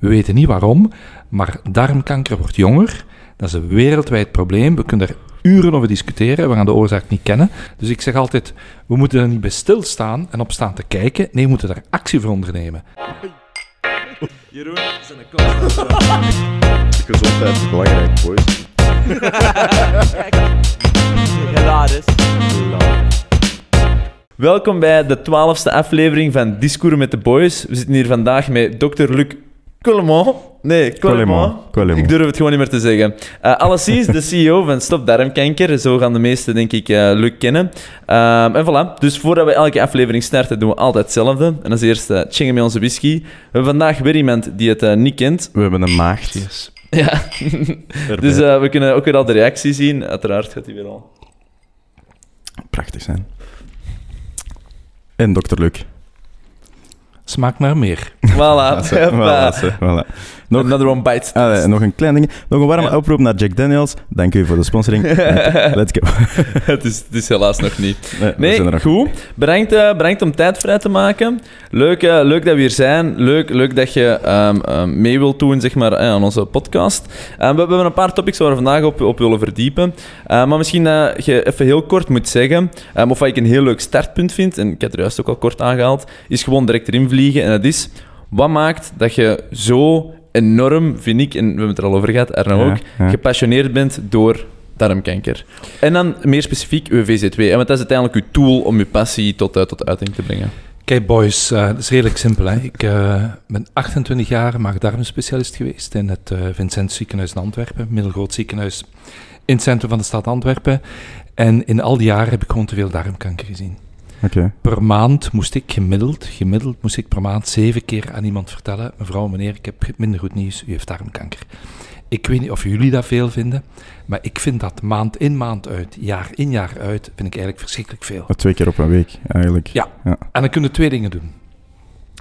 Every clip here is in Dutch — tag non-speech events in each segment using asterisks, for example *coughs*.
We weten niet waarom, maar darmkanker wordt jonger. Dat is een wereldwijd probleem. We kunnen er uren over discussiëren. We gaan de oorzaak niet kennen. Dus ik zeg altijd, we moeten er niet bij stilstaan en op staan te kijken. Nee, we moeten daar actie voor ondernemen. Jeroen, zijn een kast. *laughs* Gezondheid is belangrijk, boys. Hilarisch. Welkom bij de twaalfste aflevering van Discours met de Boys. We zitten hier vandaag met Dr. Luc Collemont. Nee, Collemont. Ik durf het gewoon niet meer te zeggen. Uh, Alleszins, de CEO van Stop Darmkanker. Zo gaan de meesten, denk ik, uh, Luc kennen. Um, en voilà. Dus voordat we elke aflevering starten, doen we altijd hetzelfde. En als eerste chingen met onze whisky. We hebben vandaag weer iemand die het uh, niet kent. We hebben een maagd. Yes. Ja. dus we kunnen ook weer al de reactie zien. Uiteraard gaat hij weer al. Prachtig zijn. En dokter Luc. Smaakt naar meer. Voilà. Voilà, Hoppa. voilà, voilà. Nog, Another one bites. ah, nog een klein ding. Nog een warme Ja. oproep naar Jack Daniels. Dank u voor de sponsoring. *laughs* Let's go. *laughs* het, is, het is helaas nog niet. Nee, zijn er goed. Bedankt, eh, bedankt om tijd vrij te maken. Leuk, eh, leuk dat we hier zijn. Leuk, leuk dat je ehm, ehm, mee wilt doen zeg maar, eh, aan onze podcast. We, we hebben een paar topics waar we vandaag op, op willen verdiepen. Maar misschien dat je even heel kort moet zeggen, of wat ik een heel leuk startpunt vind, en ik heb het juist ook al kort aangehaald, is gewoon direct erin vliegen. En dat is, wat maakt dat je zo enorm, vind ik, en we hebben het er al over gehad, Arno Ja, ook, ja. gepassioneerd bent door darmkanker. En dan meer specifiek uw VZ2. hè, Want dat is uiteindelijk uw tool om uw passie tot, eh, tot uiting te brengen. Kijk, boys, eh, het is redelijk simpel. Hè. Ik eh, ben 28 jaar maag-darmspecialist geweest in het eh Vincent ziekenhuis in Antwerpen, middelgroot ziekenhuis in het centrum van de stad Antwerpen. En in al die jaren heb ik gewoon te veel darmkanker gezien. Per maand moest ik gemiddeld, gemiddeld moest ik per maand zeven keer aan iemand vertellen: mevrouw, meneer, ik heb minder goed nieuws, u heeft darmkanker. Ik weet niet of jullie dat veel vinden, maar ik vind dat maand in maand uit, jaar in jaar uit, vind ik eigenlijk verschrikkelijk veel. Twee keer op een week, eigenlijk. Ja. Ja. En dan kunnen we twee dingen doen.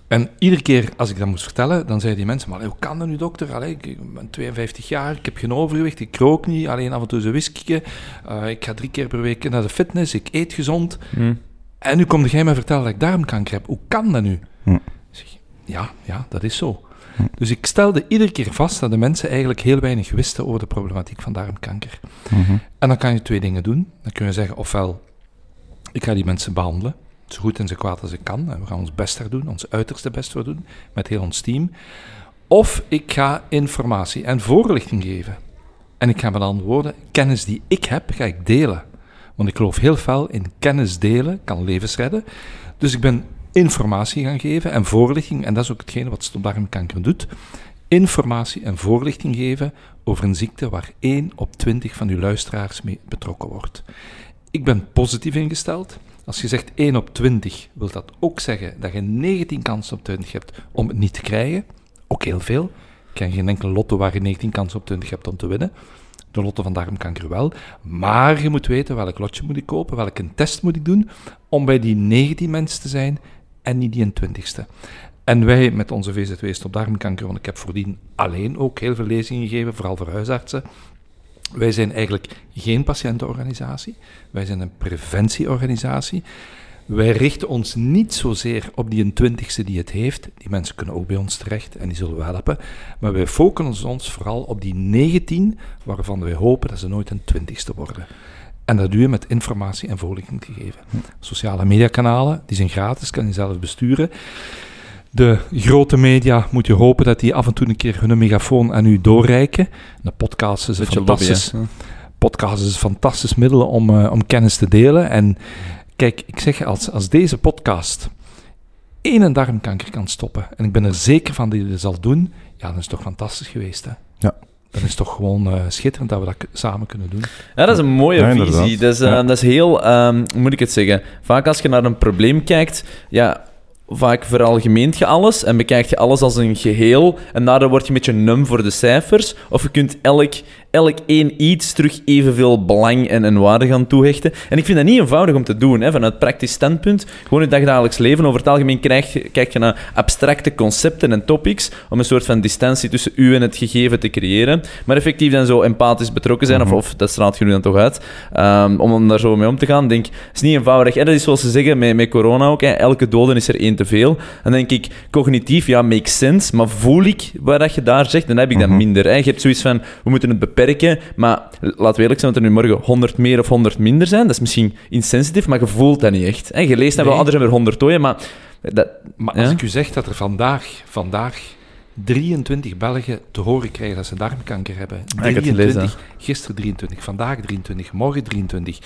En iedere keer als ik dat moest vertellen, dan zeiden die mensen, maar hoe kan dat nu dokter? Allee, ik ben 52 jaar, ik heb geen overgewicht, ik rook niet, alleen af en toe zo'n whisky. Eh, ik ga drie keer per week naar de fitness, ik eet gezond. En nu komt jij mij vertellen dat ik darmkanker heb. Hoe kan dat nu? Hm. Zeg, ja, ja, dat is zo. Hm. Dus ik stelde iedere keer vast dat de mensen eigenlijk heel weinig wisten over de problematiek van darmkanker. Mhm. En dan kan je twee dingen doen. Dan kun je zeggen, ofwel, ik ga die mensen behandelen, zo goed en zo kwaad als ik kan. En we gaan ons best daar doen, ons uiterste best voor doen, met heel ons team. Of ik ga informatie en voorlichting geven. En ik ga met andere woorden, kennis die ik heb, ga ik delen. Want ik geloof heel fel in kennis delen, kan levens redden. Dus ik ben informatie gaan geven en voorlichting, en dat is ook hetgene wat stopdarmkanker doet. Informatie en voorlichting geven over een ziekte waar 1 op 20 van uw luisteraars mee betrokken wordt. Ik ben positief ingesteld. Als je zegt 1 op 20, wil dat ook zeggen dat je 19 kansen op 20 hebt om het niet te krijgen. Ook heel veel. Ik ken geen enkele lotto waar je 19 kansen op 20 hebt om te winnen. De lotto van darmkanker wel. Maar je moet weten welk lotje moet ik kopen, welke test moet ik doen, om bij die 19 mensen te zijn en niet die 20ste. En wij met onze VZW Stop Darmkanker, want ik heb voordien alleen ook heel veel lezingen gegeven, vooral voor huisartsen. Wij zijn eigenlijk geen patiëntenorganisatie, wij zijn een preventieorganisatie. Wij richten ons niet zozeer op die 20ste die het heeft. Die mensen kunnen ook bij ons terecht en die zullen we helpen. Maar wij focussen ons vooral op die 19 waarvan wij hopen dat ze nooit een 20ste worden. En dat doe je met informatie en voorlichting te geven. Sociale mediakanalen, die zijn gratis, kan je zelf besturen. De grote media moet je hopen dat die af en toe een keer hun megafoon aan u doorreiken. De podcast is een lobby, fantastisch, hè. podcast is een fantastisch middel om, eh, om kennis te delen. En kijk, ik zeg, als, als deze podcast één darmkanker kan stoppen, en ik ben er zeker van dat hij dat zal doen, ja, dan is het toch fantastisch geweest, hè? Ja. Dan is het toch gewoon eh, schitterend dat we dat samen kunnen doen. Ja, dat is een mooie Ja, visie. Dat is, eh, Ja. dat is heel, ehm, hoe moet ik het zeggen? Vaak als je naar een probleem kijkt, ja, vaak veralgemeent je alles en bekijkt je alles als een geheel en daardoor word je een beetje num voor de cijfers. Of je kunt elk, elk één iets terug evenveel belang en, en waarde gaan toehechten. En ik vind dat niet eenvoudig om te doen, hè, vanuit praktisch standpunt. Gewoon in het dagelijks leven. Over het algemeen krijg kijk je naar abstracte concepten en topics om een soort van distantie tussen u en het gegeven te creëren. Maar effectief dan zo empathisch betrokken zijn, of, of dat straalt je nu dan toch uit, um, om daar zo mee om te gaan, denk is niet eenvoudig. En dat is zoals ze zeggen met, met corona ook, hè, elke dode is er één te veel. En dan denk ik, cognitief, ja, makes sense, maar voel ik wat je daar zegt, dan heb ik dat minder. Hè. Je hebt zoiets van, we moeten het beperken, maar laten we eerlijk zijn, dat er nu morgen 100 meer of 100 minder zijn, dat is misschien insensitief, maar je voelt dat niet echt. Hè. Je leest dat wel, Nee. anders hebben er 100 doden, maar... Dat, Maar Ja? als ik u zeg dat er vandaag, vandaag 23 Belgen te horen krijgen dat ze darmkanker hebben. Ja, ik heb het gelezen, 23, gisteren 23, vandaag 23, morgen 23.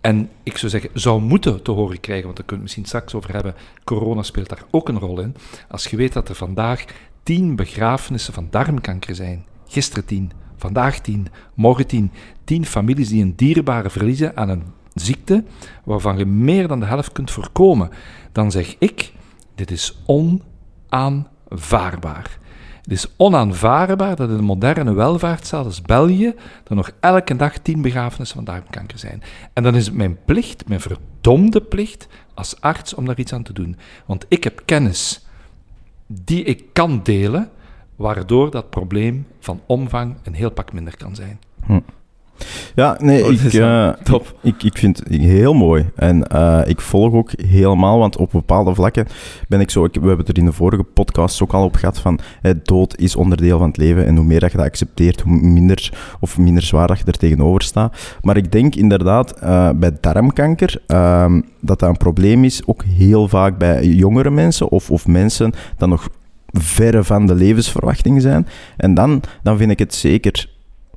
En ik zou zeggen, zou moeten te horen krijgen, want daar kunnen we het misschien straks over hebben. Corona speelt daar ook een rol in. Als je weet dat er vandaag 10 begrafenissen van darmkanker zijn. Gisteren 10, vandaag 10, morgen 10. 10 families die een dierbare verliezen aan een ziekte waarvan je meer dan de helft kunt voorkomen. Dan zeg ik, dit is onaanvaardbaar. Het is onaanvaardbaar dat in een moderne welvaartsstaat als België er nog elke dag tien begrafenissen van darmkanker zijn. En dan is het mijn plicht, mijn verdomde plicht, als arts om daar iets aan te doen. Want ik heb kennis die ik kan delen, waardoor dat probleem van omvang een heel pak minder kan zijn. Ja, nee, Oh, ik, eh, top. Ik, ik vind het heel mooi. En eh, ik volg ook helemaal, want op bepaalde vlakken ben ik zo... Ik, we hebben het er in de vorige podcast ook al op gehad van eh, dood is onderdeel van het leven en hoe meer dat je dat accepteert, hoe minder of minder zwaar dat je er tegenover staat. Maar ik denk inderdaad eh, bij darmkanker ehm, dat dat een probleem is, ook heel vaak bij jongere mensen of, of mensen dat nog verre van de levensverwachting zijn. En dan, dan vind ik het zeker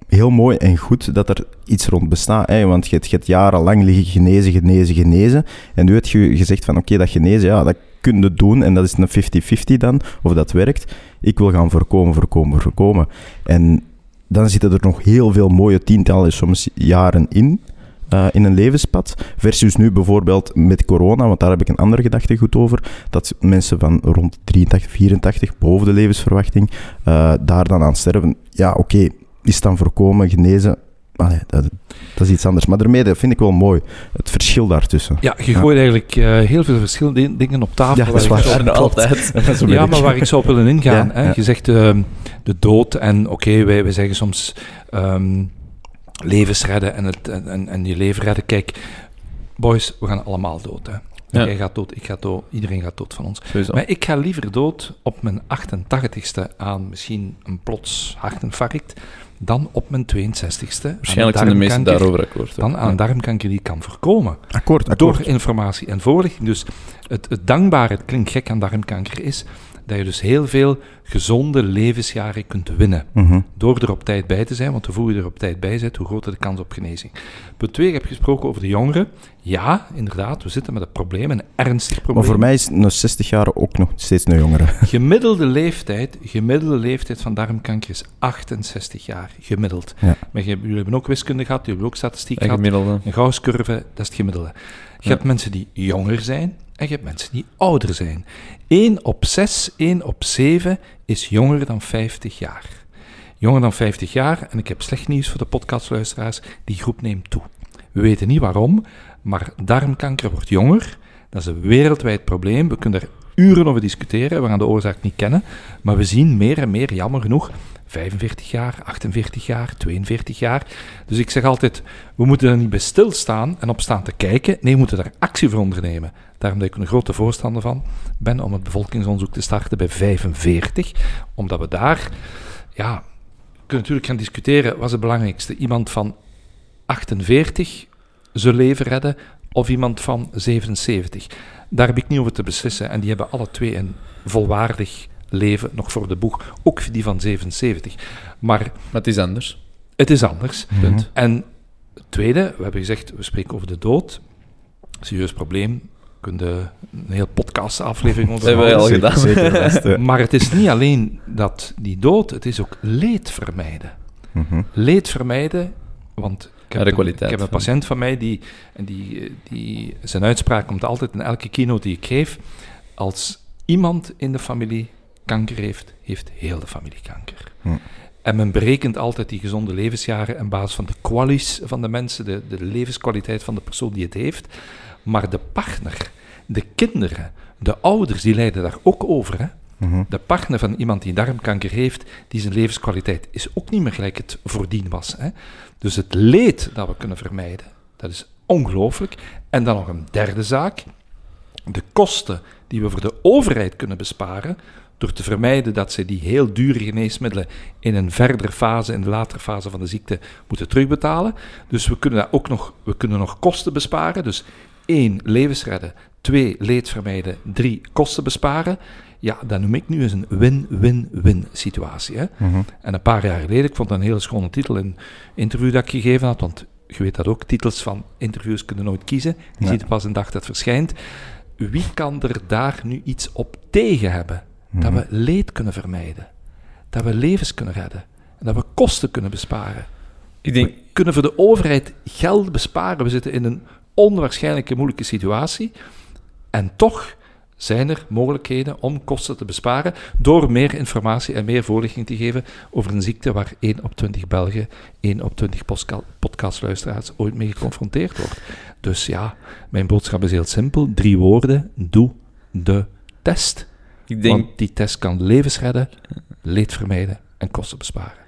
heel mooi en goed dat er iets rond bestaat. Hè? Want je hebt, jarenlang liggen genezen, genezen, genezen. En nu heb je gezegd van oké, dat genezen, ja, dat kun je doen. En dat is een 50-50 dan, of dat werkt. Ik wil gaan voorkomen, voorkomen, voorkomen. En dan zitten er nog heel veel mooie tientallen, soms jaren in. Eh, in een levenspad. Versus nu bijvoorbeeld met corona, want daar heb ik een andere gedachtegoed over. Dat mensen van rond 83, 84, boven de levensverwachting, eh, daar dan aan sterven. Ja, oké, is dan voorkomen, genezen? Allee, dat, dat is iets anders. Maar daarmee, dat vind ik wel mooi. Het verschil daartussen. Ja, je gooit eigenlijk eh, heel veel verschillende dingen op tafel. Ja, dat is waar zo- Daar altijd. *laughs* Ja, maar waar ik zou op willen ingaan. Ja, hè? ja. Je zegt ehm, de dood en oké, wij, wij zeggen soms ehm, levens redden en, het, en, en, en je leven redden. Kijk, boys, we gaan allemaal dood. Hè? Ja. Jij gaat dood, ik ga dood, iedereen gaat dood van ons. Sowieso. Maar ik ga liever dood op mijn 88ste aan misschien een plots hartinfarct dan op mijn 62ste. aan Waarschijnlijk zijn de meesten darmkanker, daarover akkoord. Dan aan een darmkanker die ik kan voorkomen. Akkoord, Door akkoord. informatie en voorlichting. Dus het, het dankbare, het klinkt gek aan darmkanker, is dat je dus heel veel gezonde levensjaren kunt winnen. Mhm. Door er op tijd bij te zijn, want hoe je er op tijd bij bent, hoe groter de kans op genezing. Punt 2, ik heb gesproken over de jongeren. Ja, inderdaad, we zitten met een probleem, een ernstig probleem. Maar voor mij is een 60 jaar ook nog steeds een jongere. *laughs* Gemiddelde leeftijd, gemiddelde leeftijd van darmkanker is 68 jaar, gemiddeld. Ja. Maar je- jullie hebben ook wiskunde gehad, jullie hebben ook statistiek En gehad. gemiddelde. Een Gauss-curve, dat is het gemiddelde. Je hebt mensen die jonger zijn en je hebt mensen die ouder zijn. 1 op 6, 1 op 7 is jonger dan 50 jaar. Jonger dan 50 jaar, en ik heb slecht nieuws voor de podcastluisteraars, die groep neemt toe. We weten niet waarom, maar darmkanker wordt jonger. Dat is een wereldwijd probleem. We kunnen er uren over discussiëren, we gaan de oorzaak niet kennen. Maar we zien meer en meer, jammer genoeg, 45 jaar, 48 jaar, 42 jaar. Dus ik zeg altijd, we moeten er niet bij stilstaan en op staan te kijken. Nee, we moeten daar actie voor ondernemen. Daarom dat ik een grote voorstander van ben om het bevolkingsonderzoek te starten bij 45. Omdat we daar, ja, kunnen natuurlijk gaan discussiëren, wat is het belangrijkste? Iemand van 48 zijn leven redden of iemand van 77? Daar heb ik niet over te beslissen. En die hebben alle twee een volwaardig leven nog voor de boeg. Ook die van 77. Maar Maar het is anders. het is anders. Mhm. Punt. En het tweede, we hebben gezegd, we spreken over de dood. Serieus probleem. We kunnen een heel podcast-aflevering over Dat hebben wij al gedaan. Zeker, best. *laughs* Maar het is niet alleen dat die dood, het is ook leed vermijden. Mhm. Leed vermijden, want ik heb, de een, kwaliteit ik heb een patiënt van mij die, en die, die zijn uitspraak komt altijd in elke keynote die ik geef. Als iemand in de familie kanker heeft, heeft heel de familie kanker. Hm. En men berekent altijd die gezonde levensjaren op basis van de kwalies van de mensen, de, de levenskwaliteit van de persoon die het heeft. Maar de partner, de kinderen, de ouders, die lijden daar ook over. Hè? Mhm. De partner van iemand die darmkanker heeft, die zijn levenskwaliteit is ook niet meer gelijk het voordien was. Hè? Dus het leed dat we kunnen vermijden, dat is ongelooflijk. En dan nog een derde zaak. De kosten die we voor de overheid kunnen besparen, door te vermijden dat ze die heel dure geneesmiddelen in een verdere fase, in de latere fase van de ziekte, moeten terugbetalen. Dus we kunnen, daar ook nog, we kunnen nog kosten besparen. Dus één, levens redden. Twee, leed vermijden. Drie, kosten besparen. Ja, dat noem ik nu eens een win-win-win situatie. Hè? Mhm. En een paar jaar geleden, ik vond dat een hele schone titel in een interview dat ik gegeven had, want je weet dat ook, titels van interviews kunnen nooit kiezen. Die ziet pas een dag dat het verschijnt. Wie kan er daar nu iets op tegen hebben? Dat we leed kunnen vermijden. Dat we levens kunnen redden. En dat we kosten kunnen besparen. Ik denk, We kunnen voor de overheid geld besparen. We zitten in een onwaarschijnlijke moeilijke situatie. En toch zijn er mogelijkheden om kosten te besparen door meer informatie en meer voorlichting te geven over een ziekte waar 1 op 20 Belgen, 1 op 20 postka- podcastluisteraars ooit mee geconfronteerd wordt. Dus ja, mijn boodschap is heel simpel. Drie woorden. Doe de test. Ik denk, Want die test kan levens redden, leed vermijden en kosten besparen.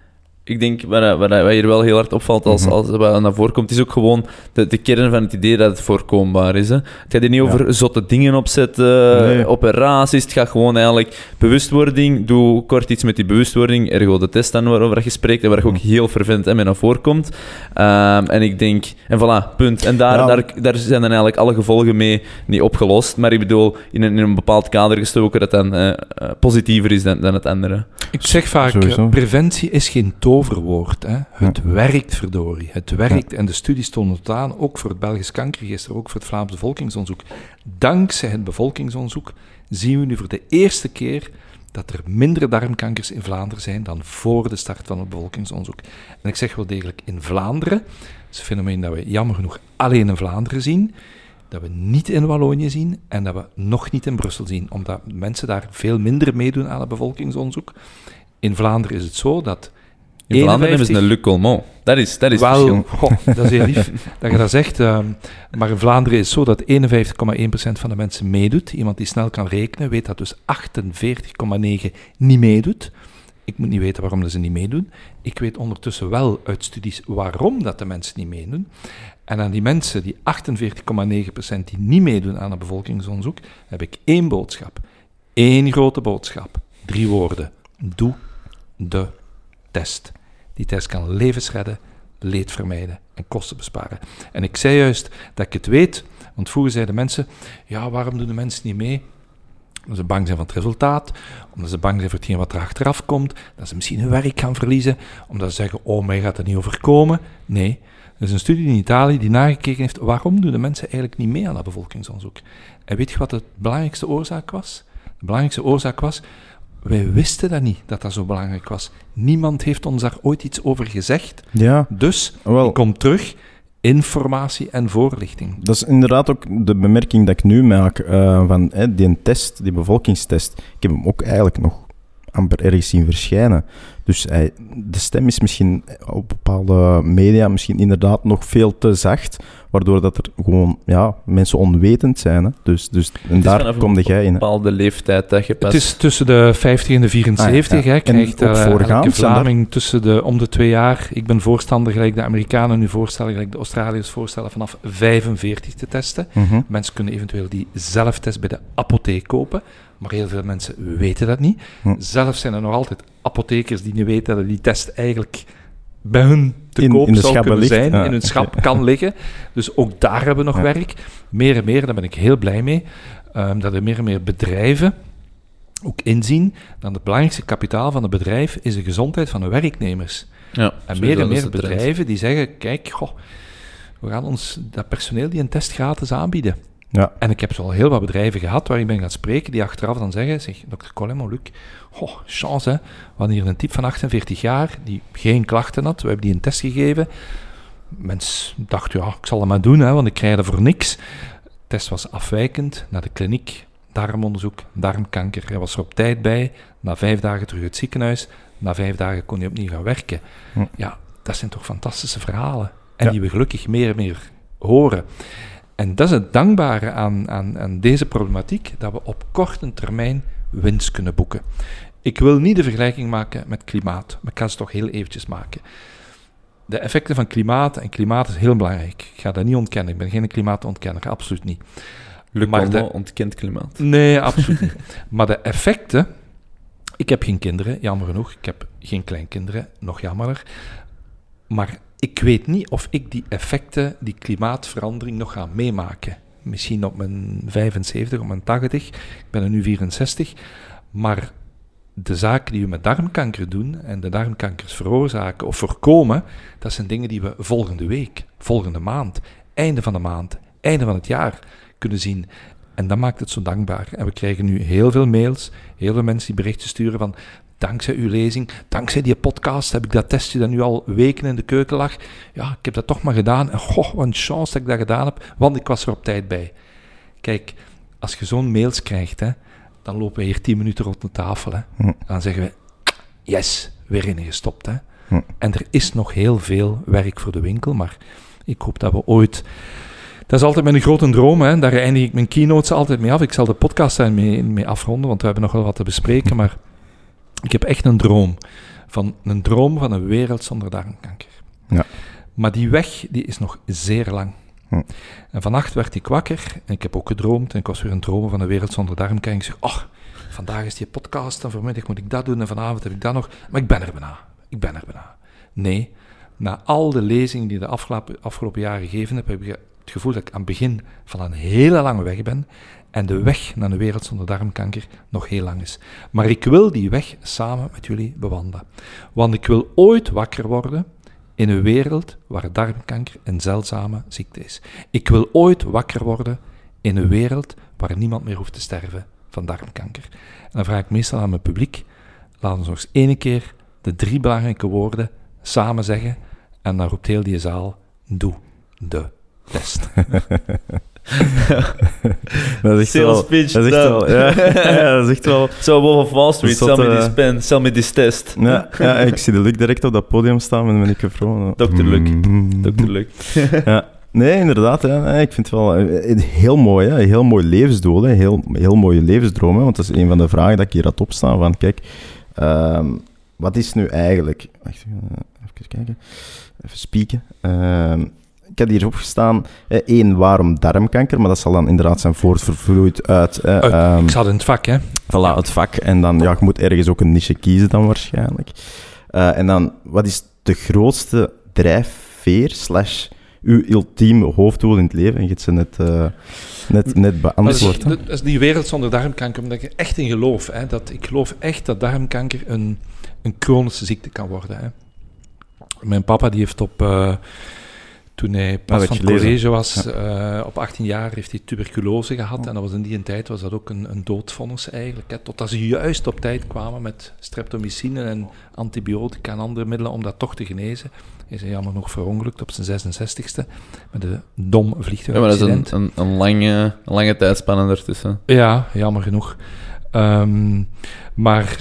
Ik denk waar, waar, waar hier wel heel hard opvalt als, Mhm. als wat naar voren komt, is ook gewoon de, de kern van het idee dat het voorkombaar is. Hè. Het gaat hier niet Ja. over zotte dingen opzetten, Nee. operaties. Het gaat gewoon eigenlijk bewustwording. Doe kort iets met die bewustwording. Ergo de test dan waarover je spreekt en waar je ook Mhm. heel vervelend en mee naar voren komt. Ehm, en ik denk, en voilà, punt. En daar, Ja. daar, daar zijn dan eigenlijk alle gevolgen mee niet opgelost. Maar ik bedoel, in een, in een bepaald kader gestoken dat dan eh, eh, positiever is dan, dan het andere. Ik zeg vaak, Sowieso. preventie is geen toverwoord. Hè. Het werkt, verdorie. Het werkt. En de studies tonen het aan, ook voor het Belgisch Kankerregister, ook voor het Vlaams Bevolkingsonderzoek. Dankzij het bevolkingsonderzoek zien we nu voor de eerste keer dat er minder darmkankers in Vlaanderen zijn dan voor de start van het bevolkingsonderzoek. En ik zeg wel degelijk in Vlaanderen. Dat is een fenomeen dat we jammer genoeg alleen in Vlaanderen zien. Dat we niet in Wallonië zien en dat we nog niet in Brussel zien, omdat mensen daar veel minder meedoen aan het bevolkingsonderzoek. In Vlaanderen is het zo dat. In Vlaanderen hebben ze 51 een Luc Colmont. Dat is, dat is wel, *laughs* goh, dat is heel lief dat je dat zegt. ehm, maar in Vlaanderen is het zo dat 51,1% van de mensen meedoet. Iemand die snel kan rekenen weet dat dus 48,9% niet meedoet. Ik moet niet weten waarom dat ze niet meedoen. Ik weet ondertussen wel uit studies waarom dat de mensen niet meedoen. En aan die mensen, die 48,9% die niet meedoen aan een bevolkingsonderzoek, heb ik één boodschap. Eén grote boodschap. Drie woorden. Doe de test. Die test kan levens redden, leed vermijden en kosten besparen. En ik zei juist dat ik het weet, want vroeger zeiden mensen, ja, waarom doen de mensen niet mee? Omdat ze bang zijn van het resultaat, omdat ze bang zijn voor hetgeen wat er achteraf komt, dat ze misschien hun werk gaan verliezen, omdat ze zeggen, oh, mij gaat het niet overkomen. Nee, er is een studie in Italië die nagekeken heeft, waarom doen de mensen eigenlijk niet mee aan dat bevolkingsonderzoek? En weet je wat de belangrijkste oorzaak was? De belangrijkste oorzaak was, wij wisten dat niet, dat dat zo belangrijk was. Niemand heeft ons daar ooit iets over gezegd. Ja, Dus, wel, ik kom terug, informatie en voorlichting. dat is inderdaad ook de bemerking dat ik nu maak eh, van die test, die bevolkingstest. Ik heb hem ook eigenlijk nog amper ergens zien verschijnen. Dus hij, de stem is misschien op bepaalde media misschien inderdaad nog veel te zacht, waardoor dat er gewoon ja, mensen onwetend zijn. Hè. Dus, dus, en daar vanaf kom een jij in. hè. bepaalde leeftijd dat je pas... Het is tussen de 50 en de 74, Ah, ja. hè. En Krijgt ook eh, voorgaand Vlaming tussen de, om de twee jaar. Ik ben voorstander, gelijk de Amerikanen nu voorstellen, gelijk de Australiërs voorstellen, vanaf 45 te testen. Mhm. Mensen kunnen eventueel die zelftest bij de apotheek kopen, maar heel veel mensen weten dat niet. Hm. Zelfs zijn er nog altijd apothekers die niet weten dat die test eigenlijk bij hun te In- koop in zou kunnen ligt. zijn, Ja, in hun schap kan *laughs* liggen. Dus ook daar hebben we nog Ja. werk. Meer en meer, daar ben ik heel blij mee, ehm, dat er meer en meer bedrijven ook inzien dat het belangrijkste kapitaal van een bedrijf is de gezondheid van de werknemers. ja, En meer en meer trend. bedrijven die zeggen, kijk, goh, we gaan ons dat personeel die een test gratis aanbieden. Ja. En ik heb zo al heel wat bedrijven gehad waar ik ben gaan spreken, die achteraf dan zeggen, zeg, dokter Colin Luc, goh, chance hè, we hier een type van 48 jaar, die geen klachten had, we hebben die een test gegeven. Mens dacht, ja, ik zal het maar doen, hè, want ik krijg er voor niks. De test was afwijkend, naar de kliniek, darmonderzoek, darmkanker. Hij was er op tijd bij, na vijf dagen terug uit het ziekenhuis, Na vijf dagen kon hij opnieuw gaan werken. Hm. Ja, dat zijn toch fantastische verhalen. En Ja. die we gelukkig meer en meer horen. En dat is het dankbare aan, aan, aan deze problematiek, dat we op korte termijn winst kunnen boeken. Ik wil niet de vergelijking maken met klimaat, maar ik ga ze toch heel eventjes maken. De effecten van klimaat, en klimaat is heel belangrijk. Ik ga dat niet ontkennen, ik ben geen klimaatontkenner, absoluut niet. Luc Maar de- ontkent klimaat. Nee, *laughs* absoluut niet. Maar de effecten. Ik heb geen kinderen, jammer genoeg. Ik heb geen kleinkinderen, nog jammerder. Maar ik weet niet of ik die effecten, die klimaatverandering, nog ga meemaken. Misschien op mijn 75, op mijn 80. Ik ben er nu 64. Maar de zaken die we met darmkanker doen en de darmkankers veroorzaken of voorkomen, dat zijn dingen die we volgende week, volgende maand, einde van de maand, einde van het jaar kunnen zien. En dat maakt het zo dankbaar. En we krijgen nu heel veel mails, heel veel mensen die berichten sturen van dankzij uw lezing, dankzij die podcast heb ik dat testje dat nu al weken in de keuken lag. Ja, ik heb dat toch maar gedaan. En goh, wat een chance dat ik dat gedaan heb, want ik was er op tijd bij. Kijk, als je zo'n mails krijgt, hè, dan lopen we hier tien minuten rond de tafel. Hè. Hm. Dan zeggen we, yes, weer in gestopt. Hè. Hm. En er is nog heel veel werk voor de winkel, maar ik hoop dat we ooit... Dat is altijd mijn grote droom, hè. daar eindig ik mijn keynotes altijd mee af. Ik zal de podcast daarmee mee afronden, want we hebben nog wel wat te bespreken, maar ik heb echt een droom. Van, een droom van een wereld zonder darmkanker. Ja. Maar die weg die is nog zeer lang. Hm. En vannacht werd ik wakker en ik heb ook gedroomd en ik was weer een dromen van een wereld zonder darmkanker. Ik zeg, oh, vandaag is die podcast en vanmiddag moet ik dat doen en vanavond heb ik dat nog. Maar ik ben er bijna. Ik ben er bijna. Nee, na al de lezingen die ik de afgelopen, afgelopen jaren gegeven heb, heb ik het gevoel dat ik aan het begin van een hele lange weg ben en de weg naar een wereld zonder darmkanker nog heel lang is. Maar ik wil die weg samen met jullie bewandelen. Want ik wil ooit wakker worden in een wereld waar darmkanker een zeldzame ziekte is. Ik wil ooit wakker worden in een wereld waar niemand meer hoeft te sterven van darmkanker. En dan vraag ik meestal aan mijn publiek, laat ons nog eens ene keer de drie belangrijke woorden samen zeggen en dan roept heel die zaal, doe de test. *laughs* *laughs* Dat is echt Sales wel... pitch Dat is echt wel... Ja, *laughs* ja, dat is echt wel... *laughs* Zo, Wolf of Wall Street, sell me dat, this pen, sell me this test. Ja, ja, ik zie de Luc direct op dat podium staan met mijn microfoon. Dr. Luc. Dr. Luc. Ja. Nee, inderdaad. Hè. Ik vind het wel eh, heel mooi. Hè. Heel mooi levensdoel. Hè. Heel, heel mooie levensdroom. Hè. Want dat is een van de vragen dat ik hier had opstaan. Van, kijk, ehm, wat is nu eigenlijk... Wacht, eh, even kijken. Even spieken. Ehm, ik had hier opgestaan. Eén, waarom darmkanker? Maar dat zal dan inderdaad zijn voortvervloeid uit... ehm, ik zat in het vak, hè. Voilà, het vak. En dan, ja, je moet ergens ook een niche kiezen dan waarschijnlijk. Eh, en dan, wat is de grootste drijfveer slash uw ultieme hoofddoel in het leven? En je hebt ze net, eh, net, net Maar dat, is, beantwoord. dat is die wereld zonder darmkanker, omdat ik echt in geloof. Hè, dat ik geloof echt dat darmkanker een, een chronische ziekte kan worden. Hè. Mijn papa die heeft op... eh, toen hij pas van het college was, eh, op 18 jaar, heeft hij tuberculose gehad. En dat was in die tijd was dat ook een, een doodvonnis eigenlijk. Hè, totdat ze juist op tijd kwamen met streptomycine en antibiotica en andere middelen om dat toch te genezen. Hij is jammer nog verongelukt op zijn 66ste met een dom Ja, maar dat is een, een, een lange, lange tijdspanne ertussen. Ja, jammer genoeg. Ehm, maar